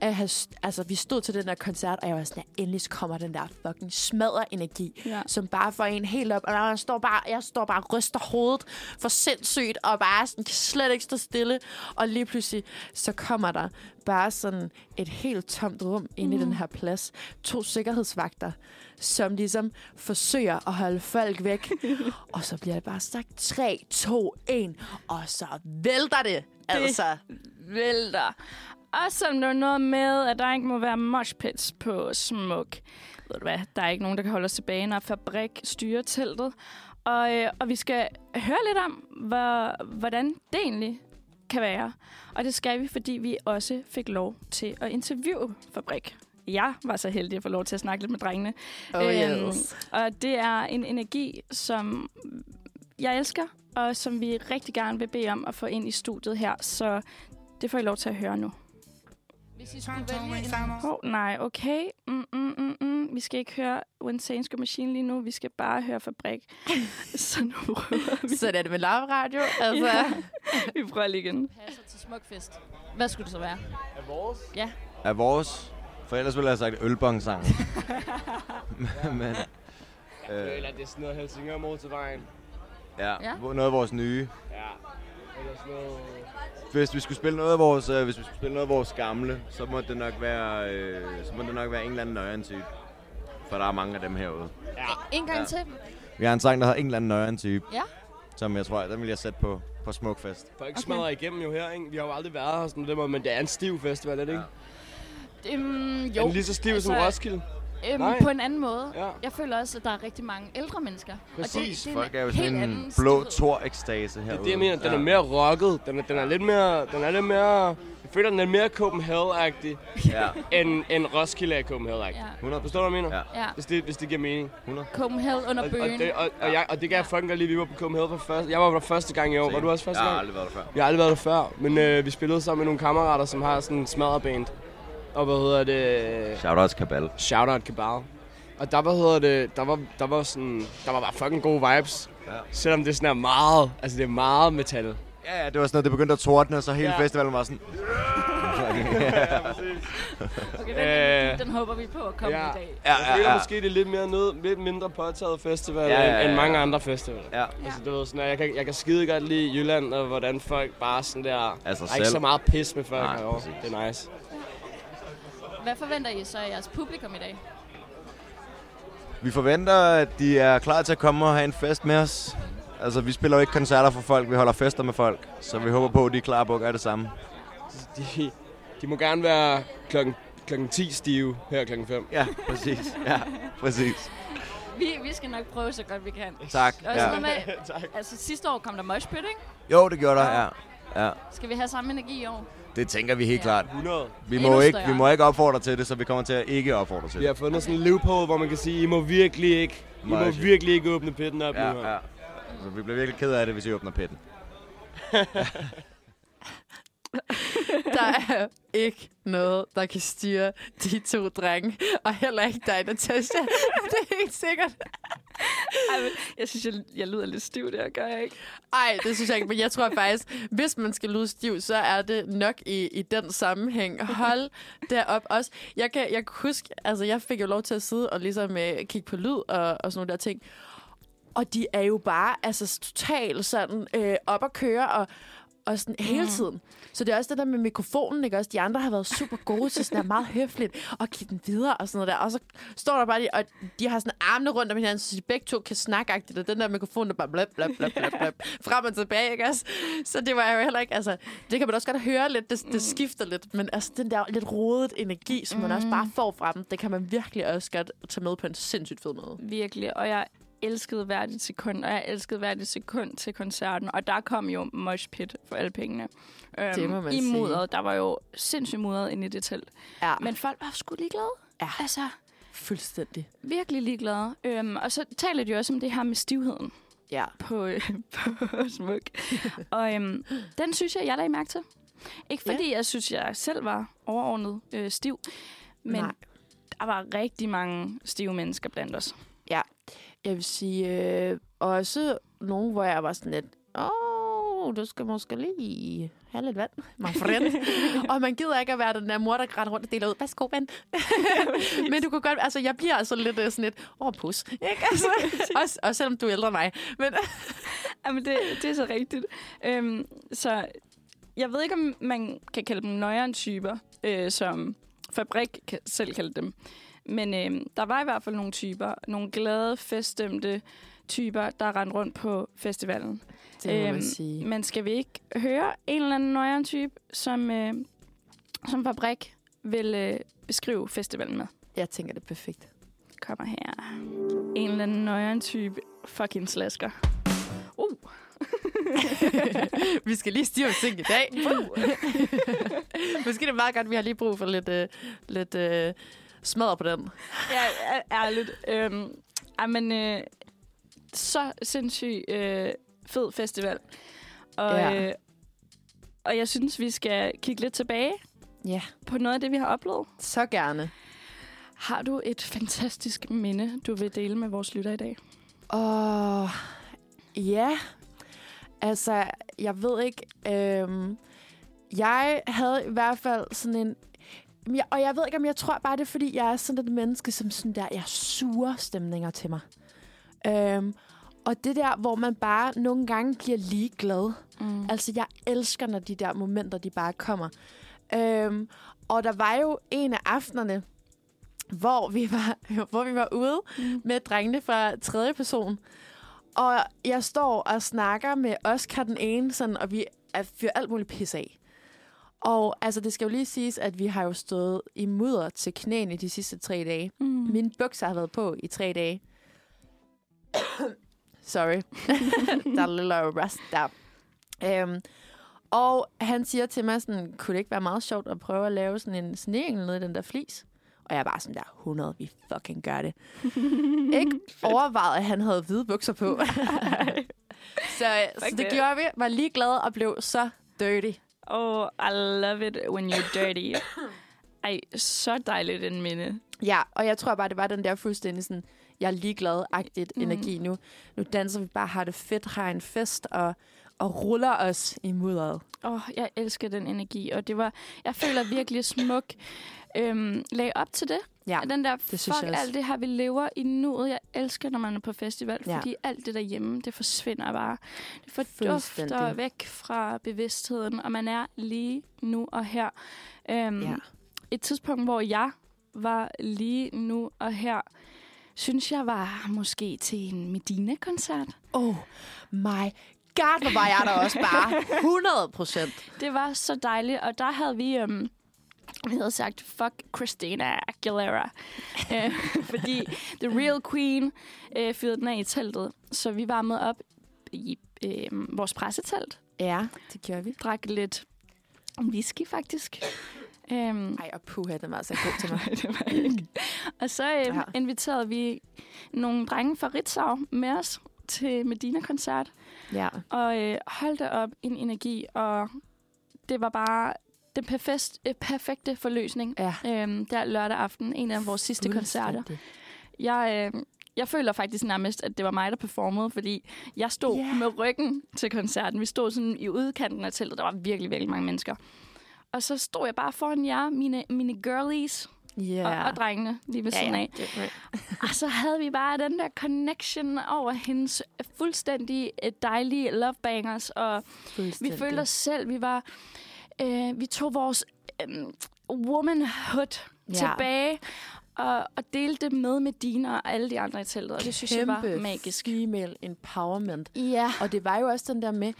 at have, altså, vi stod til den der koncert, og jeg var sådan, at endelig kommer den der fucking smadre energi, Ja. som bare får en helt op. Og jeg står bare, jeg står bare og ryster hovedet for sindssygt, og bare sådan, kan slet ikke stå stille. Og lige pludselig, så kommer der bare sådan et helt tomt rum inde i Mm. den her plads. To sikkerhedsvagter, som ligesom forsøger at holde folk væk. og så bliver det bare sagt 3, 2, 1, og så vælter det. Altså, vælter. Og så er der noget med, at der ikke må være moshpits på smuk. Ved du hvad, der er ikke nogen, der kan holde os tilbage, når fabrik styrer teltet. Og, øh, og vi skal høre lidt om, hvor, hvordan det egentlig kan være. Og det skal vi, fordi vi også fik lov til at interviewe fabrik. Jeg var så heldig at få lov til at snakke lidt med drengene. Øhm, Oh, yes. og det er en energi, som jeg elsker, og som vi rigtig gerne vil bede om at få ind i studiet her. Så det får I lov til at høre nu. Hvis I skulle vælge en... Oh, nej, okay. Mm, mm, mm, mm. Vi skal ikke høre When Saints Go Machine lige nu. Vi skal bare høre Fabrik. så nu prøver vi. Så er det med Love Radio. Altså. Ja. vi prøver lige igen. Passer til Smukfest. Hvad skulle det så være? Er vores? Ja. Er vores? For ellers ville jeg have sagt ølbong-sang. Men, Øh. øh, Eller det er sådan noget Helsingør motorvejen. ja, Ja. noget af vores nye. Ja. Eller sådan noget... Hvis vi skulle spille noget af vores, øh, hvis vi skulle spille noget af vores gamle, så må det nok være, øh, så må det nok være en eller anden nøjeren type. For der er mange af dem herude. Ja. En gang Ja. til. Vi har en sang, der hedder en eller anden nøjeren type. Ja. Som jeg tror, den vil jeg sætte på, på Smukfest. Folk okay. smadrer igennem jo her, ikke? Vi har jo aldrig været her sådan det, men det er en stiv festival, er det ikke? Øhm, Er den lige så stiv som Roskilde? Øhm, Nej. på en anden måde. Ja. Jeg føler også, at der er rigtig mange ældre mennesker. Præcis. Og det, det Folk er jo sådan en anden blå tor-ekstase Det herude. er det, jeg mener. Den er mere rocket. Den er, den er lidt mere... Den er lidt mere... Jeg føler, den er mere Copenhagen-agtig, Ja. end, end Roskilde er Copenhagen-agtig. Ja. 100 Forstår du, hvad jeg mener? Ja. Ja. Hvis det, hvis det giver mening. 100. Copenhagen under Og, og, bøgen. det, og, og, jeg, og det kan jeg fucking godt lide. Vi var på Copenhagen for første... Jeg var der første gang i år. Var du også første Jeg gang? har aldrig været der før. Jeg har aldrig været der før, men øh, vi spillede sammen med nogle kammerater, som har sådan en smadreband. Og hvad hedder det? Shoutouts Kabal. Shoutout Kabal. Og der, hvad hedder det, der var, der var sådan, der var bare fucking gode vibes. Ja. Selvom det sådan er meget, altså det er meget metal. Ja, ja, det var sådan noget, det begyndte at tordne, og så hele Ja. festivalen var sådan... ja. Okay, den, den, den håber vi på at komme ja. i dag. Ja, jeg føler ja. måske, det er lidt, mere ned, lidt mindre påtaget festival, Ja, ja, ja, end, end mange ja. andre festivaler. Ja. Altså, du ved, sådan, at jeg, kan, jeg kan skide godt lide Jylland, og hvordan folk bare sådan der... Altså er ikke så meget pis med folk Nej, herovre. præcis. Det er nice. Hvad forventer I så af jeres publikum i dag? Vi forventer, at de er klar til at komme og have en fest med os. Altså, vi spiller jo ikke koncerter for folk, vi holder fester med folk. Så vi håber på, at de er klar på at gøre det samme. De, de må gerne være klokken, klokken 10 stive her klokken 5. Ja, præcis. Ja, præcis. Vi, vi skal nok prøve så godt vi kan. Tak, Og ja. med, altså sidste år kom der mosh pit, ikke? Jo, det gjorde der, ja. ja. Skal vi have samme energi i år? Det tænker vi helt klart. 100. Vi må, ikke, vi må ikke opfordre til det, så vi kommer til at ikke opfordre til Vi har det. fundet sådan en loophole, hvor man kan sige, I må virkelig ikke, I må virkelig ikke åbne pitten op Ja, nu. her. ja. Så vi bliver virkelig ked af det, hvis I åbner pitten. der er ikke noget, der kan styre de to drenge. Og heller ikke dig, Natasha. det er helt sikkert. Ej, men jeg synes, jeg, jeg lyder lidt stiv der, gør jeg ikke? Ej, det synes jeg ikke. Men jeg tror faktisk, hvis man skal lyde stiv, så er det nok i, i den sammenhæng. Hold derop også. Jeg kan, jeg kan huske, altså jeg fik jo lov til at sidde og ligesom uh, kigge på lyd og, og sådan nogle der ting. Og de er jo bare altså totalt sådan øh, op at køre og, og sådan hele Mm. tiden. Så det er også det der med mikrofonen, ikke også? De andre har været super gode til sådan der meget høfligt og give den videre og sådan noget der. Og så står der bare, de, og de har sådan armene rundt om hinanden, så de begge to kan snakke agtigt, og den der mikrofon, der bare blab, blab, blab, blab, blab, frem og tilbage, ikke også? Så det var jo heller ikke, altså, det kan man også godt høre lidt, det, det skifter lidt, men altså den der lidt rodet energi, som man også bare får fra dem, det kan man virkelig også godt tage med på en sindssygt fed måde. Virkelig, og jeg elskede hvert et sekund, og jeg elskede hvert et sekund til koncerten. Og der kom jo mosh pit for alle pengene. Øhm, Det må man I sige. mudderet, der var jo sindssygt mudret inde i det telt. Ja. Men folk var sgu ligeglade. Ja. Altså, Fuldstændig. virkelig ligeglade. Øhm, og så taler de også om det her med stivheden Ja. på, øh, på smuk. og øhm, den synes jeg, jeg lagde mærke til. Ikke fordi jeg synes, jeg selv var overordnet øh, stiv, men Nej. der var rigtig mange stive mennesker blandt os. Jeg vil sige, øh, også nogen, hvor jeg var sådan lidt, åh, oh, du skal måske lige have lidt vand, my friend. og man gider ikke at være den der mor, der græder rundt og deler ud, værsgo, vand. Men du kunne godt, altså jeg bliver altså lidt øh, sådan lidt, åh, oh, pus. Ikke? Altså, også, også selvom du er ældre end mig. Men, Jamen, det, det er så rigtigt. Øhm, så jeg ved ikke, om man kan kalde dem nøjeren typer, øh, som Fabrik kan selv kalde dem. Men øh, der var i hvert fald nogle typer, nogle glade, feststemte typer, der rendte rundt på festivalen. Det må man sige. Men skal vi ikke høre en eller anden nøjeren type, som, øh, som Fabrik vil øh, beskrive festivalen med? jeg tænker, det er perfekt. Kommer her. En eller anden nøjeren type fucking slasker. Uh. vi skal lige stive ting i dag. Måske det er meget godt, vi har lige brug for lidt, øh, lidt øh, smadret på den. Ja, ærligt. Øhm, ej, men øh, så sindssygt øh, fed festival. Og, Ja. øh, og jeg synes, vi skal kigge lidt tilbage Ja. på noget af det, vi har oplevet. Så gerne. Har du et fantastisk minde, du vil dele med vores lytter i dag? Åh, ja. Altså, jeg ved ikke. Øhm, jeg havde i hvert fald sådan en... Jeg, og jeg ved ikke, om jeg tror bare, det er, fordi jeg er sådan et menneske, som sådan der, jeg suger stemninger til mig. Øhm, og det der, hvor man bare nogle gange bliver ligeglad. Mm. Altså, jeg elsker, når de der momenter, de bare kommer. Øhm, og der var jo en af aftenerne, hvor vi var, hvor vi var ude mm. med drengene fra tredje person. Og jeg står og snakker med Oscar den ene, sådan, og vi er fyrer alt muligt pis af. Og altså, det skal jo lige siges, at vi har jo stået i mudder til knæene de sidste tre dage. Mm. Mine bukser har været på i tre dage. Sorry. der er lidt rust der. Øhm, og han siger til mig sådan, kunne det ikke være meget sjovt at prøve at lave sådan en snegel nede i den der flis? Og jeg er bare sådan der, 100, vi fucking gør det. ikke overvejet, at han havde hvide bukser på. så, så det det. gjorde vi. Var lige glad og blev så dirty. Oh, I love it when you're dirty. Ej, så dejligt en minde. Ja, og jeg tror bare, det var den der fuldstændig sådan, jeg er ligeglad-agtigt Mm. energi nu. Nu danser vi bare, har det fedt, har en fest og, og ruller os i mudderet. Åh, oh, jeg elsker den energi, og det var, jeg føler virkelig smuk. Øhm, lag op til det. Ja, den der, det fuck alt det her, vi lever i nuet. Jeg elsker, når man er på festival, Ja. fordi alt det derhjemme, det forsvinder bare. Det fordufter væk fra bevidstheden, og man er lige nu og her. Øhm, Ja. Et tidspunkt, hvor jeg var lige nu og her, synes jeg var måske til en Medina-koncert. Oh my god, hvor var jeg der også bare 100 procent. Det var så dejligt, og der havde vi... Øhm, vi havde sagt, fuck Christina Aguilera. øh, fordi The Real Queen øh, fyrede den af i teltet. Så vi varmede op i øh, vores pressetelt. Ja, det gjorde vi. Drak lidt whisky, faktisk. Øhm, Ej, og puha, den var altså god til mig. Det var ikke. Og så øh, ja. inviterede vi nogle drenge fra Ritzau med os til Medina-koncert. Ja. Og øh, holdt op en energi, og det var bare den perfest, øh, perfekte forløsning. Ja. Øhm, der lørdag aften, en af vores sidste koncerter. Jeg, øh, jeg føler faktisk nærmest, at det var mig, der performede, fordi jeg stod Ja. yeah. med ryggen til koncerten. Vi stod sådan i udkanten af teltet. Der var virkelig, virkelig mange mennesker. Og så stod jeg bare foran jer, mine, mine girlies Ja. og, og drengene lige ved Ja, siden ja. af. og så havde vi bare den der connection over hendes fuldstændig øh, dejlige love bangers. Og vi følte os selv, vi var... Øh, vi tog vores øh, womanhood Ja. tilbage og, og delte det med Medina og alle de andre i teltet. Og det synes jeg var Kæmpe magisk. female empowerment. Ja. Og det var jo også den der med...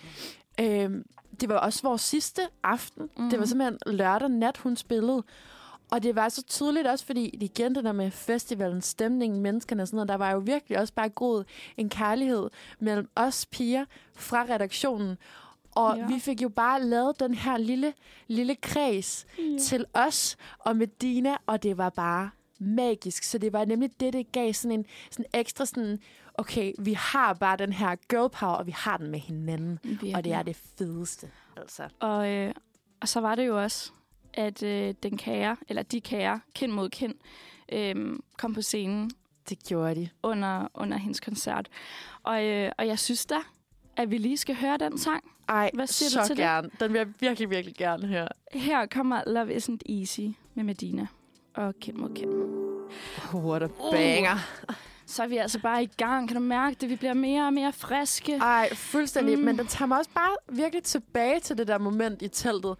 Øhm, det var også vores sidste aften. Mm. Det var Mhm. simpelthen lørdag nat, hun spillede. Og det var så tydeligt også, fordi igen det der med festivalen, stemningen, menneskerne og sådan noget, der var jo virkelig også bare groet en kærlighed mellem os piger fra redaktionen. Og Ja. vi fik jo bare lavet den her lille, lille kreds Ja. ja. til os og Medina, og det var bare magisk. Så det var nemlig det, det gav sådan en sådan ekstra sådan, okay, vi har bare den her girl power, og vi har den med hinanden. Virkelig. Og det er det fedeste. Altså. Og, øh, og så var det jo også, at øh, den kære, eller de kære, kind mod kind, øh, kom på scenen. Det gjorde de. Under, under hendes koncert. Og, øh, og jeg synes da, at vi lige skal høre den sang. Ej, Hvad siger så du til gerne. Den vil jeg virkelig, virkelig gerne høre. det? Her kommer Love Isn't Easy med Medina og Kind mod Kind. What a banger. Uh, så er vi altså bare i gang. Kan du mærke det? Vi bliver mere og mere friske. Ej, fuldstændig. Mm. Men den tager mig også bare virkelig tilbage til det der moment i teltet.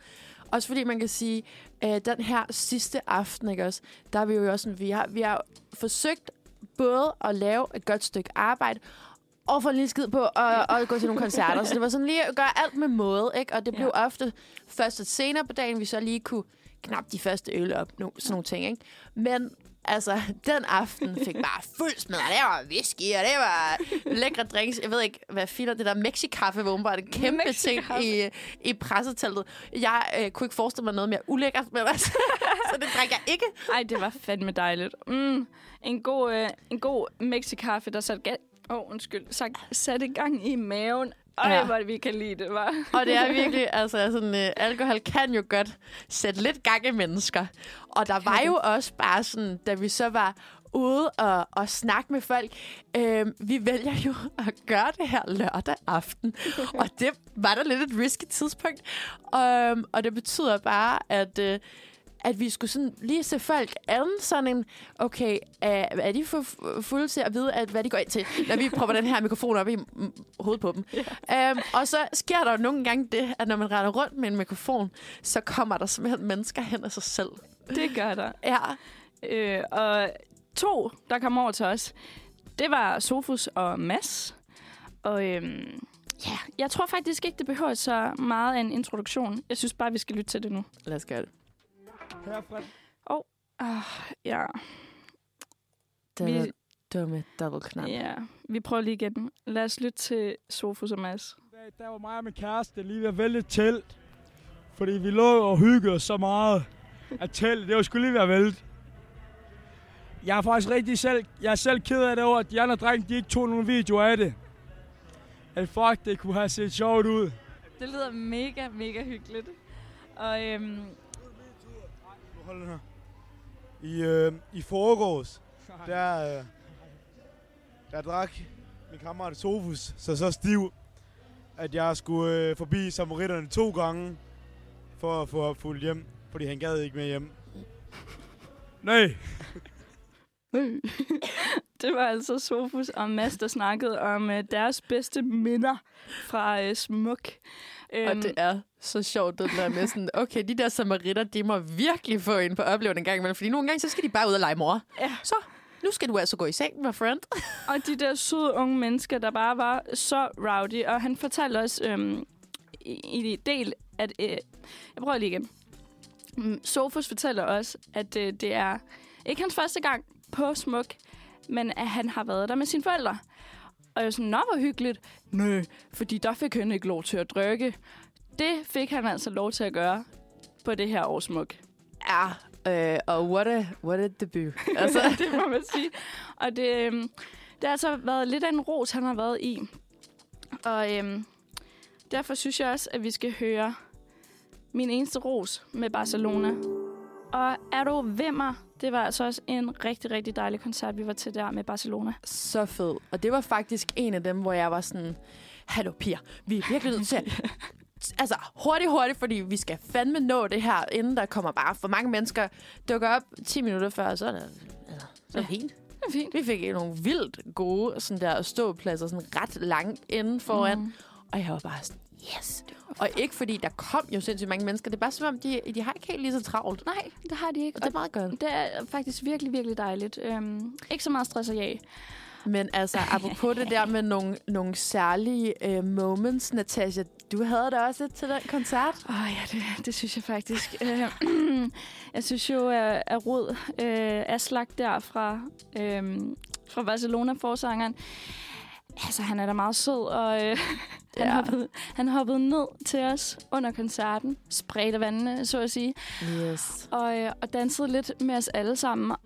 Også fordi man kan sige, øh, den her sidste aften, ikke også, der er vi jo også sådan, vi har, vi har forsøgt både at lave et godt stykke arbejde, og få en lille skid på at, at gå til nogle koncerter. Så det var sådan lige at gøre alt med måde, ikke? Og det blev ja. ofte først et senere på dagen, vi så lige kunne knap de første øl op, no, sådan nogle ting, ikke? Men altså, den aften fik bare fuld smad. Det var whisky, og det var lækre drinks. Jeg ved ikke, hvad filer det der Mexikaffe var åbenbart en kæmpe ting i, i presseteltet. Jeg øh, kunne ikke forestille mig noget mere ulækkert, men altså, så det drikker jeg ikke. Ej, det var fandme dejligt. Mm, en god, øh, en god mexikaffe, der satte, oh, undskyld, sat, satte gang i maven. Ej, Ja. hvor vi kan lide det, var. Og det er virkelig, altså sådan, øh, alkohol kan jo godt sætte lidt gang i mennesker. Og der var jo også bare sådan, da vi så var ude og, og snakke med folk, øh, vi vælger jo at gøre det her lørdag aften. og det var der lidt et risky tidspunkt. Um, og det betyder bare, at... Øh, at vi skulle sådan lige se folk an sådan en, okay, er, er de for fu- fulde til at vide, at, hvad de går ind til, når vi propper den her mikrofon op i mm, hovedet på dem. Yeah. Um, og så sker der jo nogle gange det, at når man render rundt med en mikrofon, så kommer der simpelthen mennesker hen af sig selv. Det gør der. Ja. Øh, og to, der kom over til os, det var Sofus og Mads. Og øhm, ja, jeg tror faktisk ikke, det behøver så meget af en introduktion. Jeg synes bare, vi skal lytte til det nu. Lad os gøre det. Åh, oh, ah, ja. Den Vi- dumme dobbeltknap. Ja, vi prøver lige igen. Lad os lytte til Sofus og Mads. Der var mig og min kæreste lige ved at vælge telt. Fordi vi lå og hyggede så meget, at teltet, det var skulle lige ved at vælte. Jeg er faktisk rigtig selv, jeg er selv ked af det over, at de andre drenge, de ikke tog nogen videoer af det. At fuck, det kunne have set sjovt ud. Det lyder mega, mega hyggeligt. Og øhm, Hold den her. I, øh, i forgårs, der, øh, der drak min kammerat Sofus så så stiv, at jeg skulle øh, forbi samaritterne to gange for at få fuldt hjem, fordi han gad ikke med hjem. Nej. det var altså Sofus og Mads, der snakkede om øh, deres bedste minder fra øh, Smuk. Øhm, Og det er så sjovt, det der med sådan, okay, de der samaritter, de må virkelig få en på oplevelse en gang imellem, fordi nogle gange, så skal de bare ud og lege mor. Ja. Så, nu skal du altså gå i seng, my friend. Og de der søde unge mennesker, der bare var så rowdy. Og han fortalte os øhm, i, i del, at... Øh, jeg prøver lige igen. Mm, Sofus fortæller også, at øh, det er ikke hans første gang på Smuk, men at han har været der med sine forældre. Og jeg er sådan, nå, hvor hyggeligt. Nej, fordi der fik han ikke lov til at drikke. Det fik han altså lov til at gøre på det her års Smuk. Ja, øh, og what a, what a debut. Altså. det må man sige. Og det, øhm, det har altså været lidt af en ros, han har været i. Og øhm, derfor synes jeg også, at vi skal høre min eneste ros med Barcelona. Og er du vimmer? Det var altså også en rigtig, rigtig dejlig koncert, vi var til der med Barcelona. Så fed. Og det var faktisk en af dem, hvor jeg var sådan, hallo piger, vi er virkelig nødt til at altså hurtigt, hurtigt, fordi vi skal fandme nå det her, inden der kommer bare for mange mennesker dukker op 10 minutter før, så er det, altså, så er det fint. Det er fint. Vi fik nogle vildt gode sådan der ståpladser, sådan ret langt inden foran. Mm. Og jeg var bare sådan, yes. Og ikke fordi der kom jo sindssygt mange mennesker. Det er bare som om, de, de har ikke helt lige så travlt. Nej, det har de ikke. Og det er meget godt. Det er faktisk virkelig, virkelig dejligt. Øhm, ikke så meget stress og jag. Men altså, apropos det der med nogle, nogle særlige øh, moments, Natasha, du havde da også et til den koncert. Åh oh, ja, det, det synes jeg faktisk. Øh, jeg synes jo, at, at Rod øh, Aslak der fra, øh, fra Barcelona, forsangeren, altså han er da meget sød, og øh, han, Ja. hoppede, han hoppede ned til os under koncerten, spredte vandene, så at sige, Yes. og, øh, og dansede lidt med os alle sammen.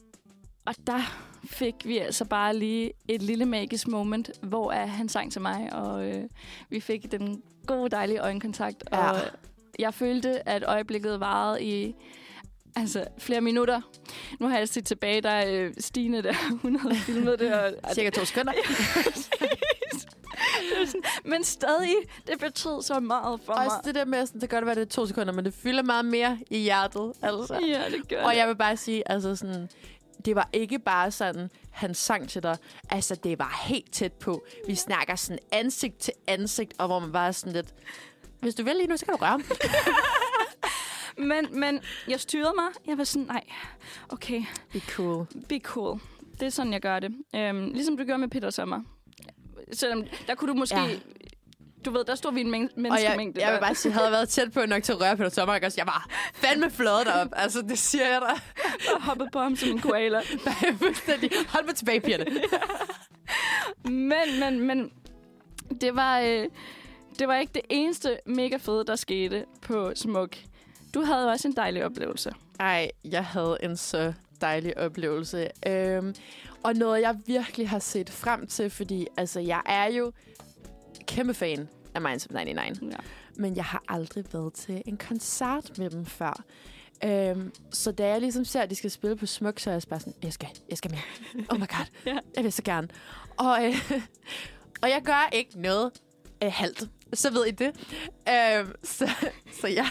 Og der fik vi altså bare lige et lille magisk moment, hvor øh, han sang til mig, og øh, vi fik den gode, dejlige øjenkontakt. Ja. Og jeg følte, at øjeblikket varede i altså, flere minutter. Nu har jeg set tilbage, der er øh, Stine der, hun havde filmet det. Og, og Cirka to sekunder. Men stadig, det betød så meget for Også mig. det der med, sådan, det kan godt være, det er to sekunder, men det fylder meget mere i hjertet. Altså. Ja, det gør Og jeg vil bare sige, altså sådan, det var ikke bare sådan, han sang til dig. Altså, det var helt tæt på. Vi snakker sådan ansigt til ansigt, og hvor man bare sådan lidt, hvis du vil lige nu, så kan du røre. Men, men jeg styrede mig. Jeg var sådan, nej, okay. Be cool. Be cool. Det er sådan, jeg gør det. Øhm, ligesom du gjorde med Peter Sommer. Selvom der kunne du måske... Ja. Ja. Du ved, der stod vi en men- Og jeg, menneskemængde. jeg vil bare sige, havde jeg været tæt på nok til at røre Peter Sommer, også? Jeg var fandme fløjet derop. Altså, det siger jeg dig. Og hoppet på ham som en koala. Nej, fuldstændig. Hold mig tilbage, pigerne. men, men, men... Det var, øh, det var ikke det eneste mega fede, der skete på Smuk. Du havde også en dejlig oplevelse. Ej, jeg havde en så dejlig oplevelse. Øhm, og noget, jeg virkelig har set frem til, fordi altså, jeg er jo kæmpe fan af Minds of 99. Ja. Men jeg har aldrig været til en koncert med dem før. Øhm, så da jeg ligesom ser, at de skal spille på Smuk, så er jeg bare sådan, jeg skal, jeg skal med. Oh my god, Ja. jeg vil så gerne. Og, øh, og jeg gør ikke noget øh, halvt. Så ved I det. Øhm, så, så jeg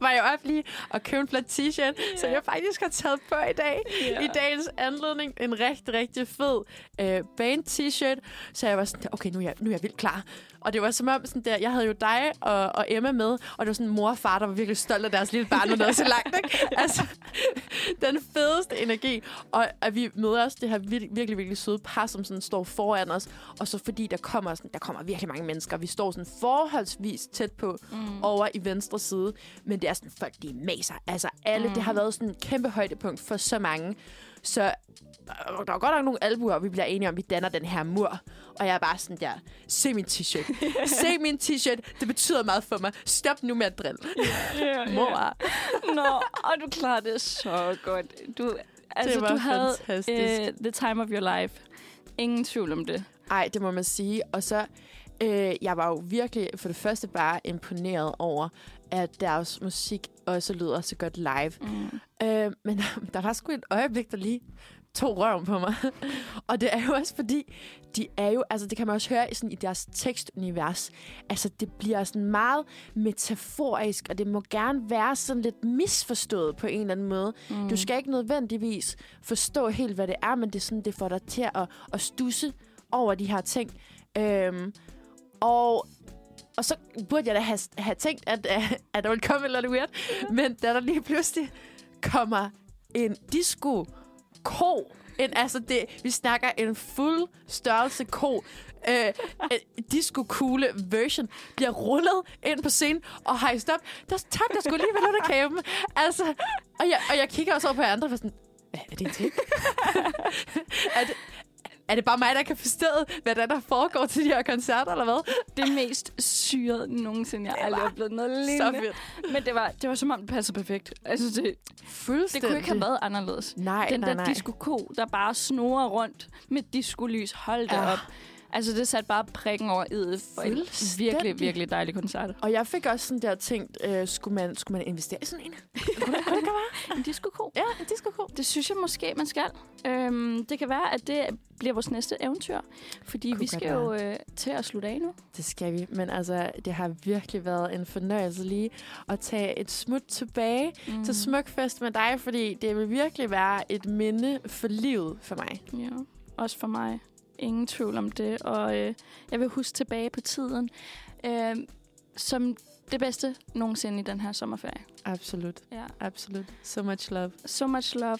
var jeg op lige og købte en flot t-shirt, yeah. som jeg faktisk har taget på i dag. Ja. I dagens anledning. En rigtig, rigtig fed øh, band-t-shirt. Så jeg var sådan, okay, nu er jeg, nu er jeg vildt klar. Og det var som om, sådan der, jeg havde jo dig og, og Emma med, og det var sådan en mor og far, der var virkelig stolt af deres lille barn, og noget så langt, ikke? Altså, den fedeste energi. Og at vi møder os det her virkelig, virkelig, virkelig søde par, som sådan står foran os. Og så fordi der kommer, sådan, der kommer virkelig mange mennesker. Vi står sådan forholdsvis tæt på mm. over i venstre side. Men det er sådan, folk de maser. Altså alle, mm. det har været sådan et kæmpe højdepunkt for så mange. Så der er godt nok nogle albuer, og vi bliver enige om, at vi danner den her mur. Og jeg er bare sådan der, se min t-shirt. se min t-shirt, det betyder meget for mig. Stop nu med at drille. Ja, Mor. Nå, og du klarede det så godt. Du, altså, var du havde fantastisk. øh, the time of your life. Ingen tvivl om det. Ej, det må man sige. Og så, øh, jeg var jo virkelig for det første bare imponeret over, at deres musik også lyder så godt live. Mm. Øh, men der var sgu et øjeblik, der lige tog røven på mig. og det er jo også fordi, de er jo, altså det kan man også høre i, sådan, i deres tekstunivers, altså det bliver sådan meget metaforisk, og det må gerne være sådan lidt misforstået på en eller anden måde. Mm. Du skal ikke nødvendigvis forstå helt, hvad det er, men det, er sådan, det får dig til at, at stusse over de her ting. Øhm, og og så burde jeg da have, have tænkt, at, at der ville komme et eller andet weird. Men da der lige pludselig kommer en disco ko en, altså det, vi snakker en fuld størrelse ko. Øh, øh disco coole version bliver rullet ind på scenen og hejst op. Der tabte jeg skulle lige ved under kæben. Altså, og jeg, og jeg kigger også over på andre og sådan, hvad er det en ting? er, det, er det bare mig, der kan forstå, hvad der, der foregår til de her koncerter, eller hvad? Det mest syrede nogensinde, jeg Det aldrig har oplevet noget så lignende. fedt. Men det var, det var som om, det passede perfekt. Altså, det, det Fuldstændig. kunne ikke have været anderledes. Nej, Den nej, der nej. disco-ko, der bare snorer rundt med disco-lys. Hold da Ja. op. Altså, det satte bare prikken over i for en virkelig, virkelig dejlig koncert. Og jeg fik også sådan der tænkt, øh, skulle, man, skulle man investere i sådan en? En disco Ja, en disco Det synes jeg måske, man skal. Øhm, det kan være, at det bliver vores næste eventyr. Fordi Kunne vi skal jo være. øh, til at slutte af nu. Det skal vi. Men altså, det har virkelig været en fornøjelse lige at tage et smut tilbage mm. til Smukfest med dig, fordi det vil virkelig være et minde for livet for mig. Ja, også for mig. Ingen tvivl om det. Og øh, jeg vil huske tilbage på tiden øh, som det bedste nogensinde i den her sommerferie. Absolut. Ja. Absolut. So much love. So much love.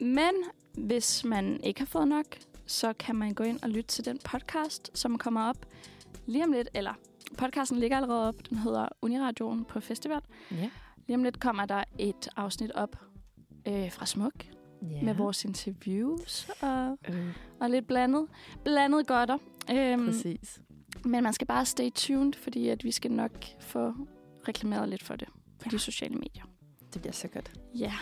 Men hvis man ikke har fået nok, så kan man gå ind og lytte til den podcast, som kommer op lige om lidt. Eller podcasten ligger allerede op. Den hedder Uniradioen på festival. Ja. Lige om lidt kommer der et afsnit op øh, fra Smuk. Ja. Med vores interviews og, øh. og lidt blandet. Blandet godter. Øhm, Præcis. Men man skal bare stay tuned, fordi at vi skal nok få reklameret lidt for det på ja. de sociale medier. Det bliver så godt. Ja,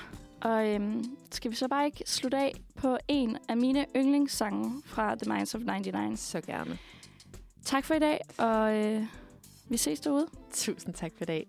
og øhm, skal vi så bare ikke slutte af på en af mine yndlingssange fra The Minds of 99? Så gerne. Tak for i dag, og øh, vi ses derude. Tusind tak for i dag.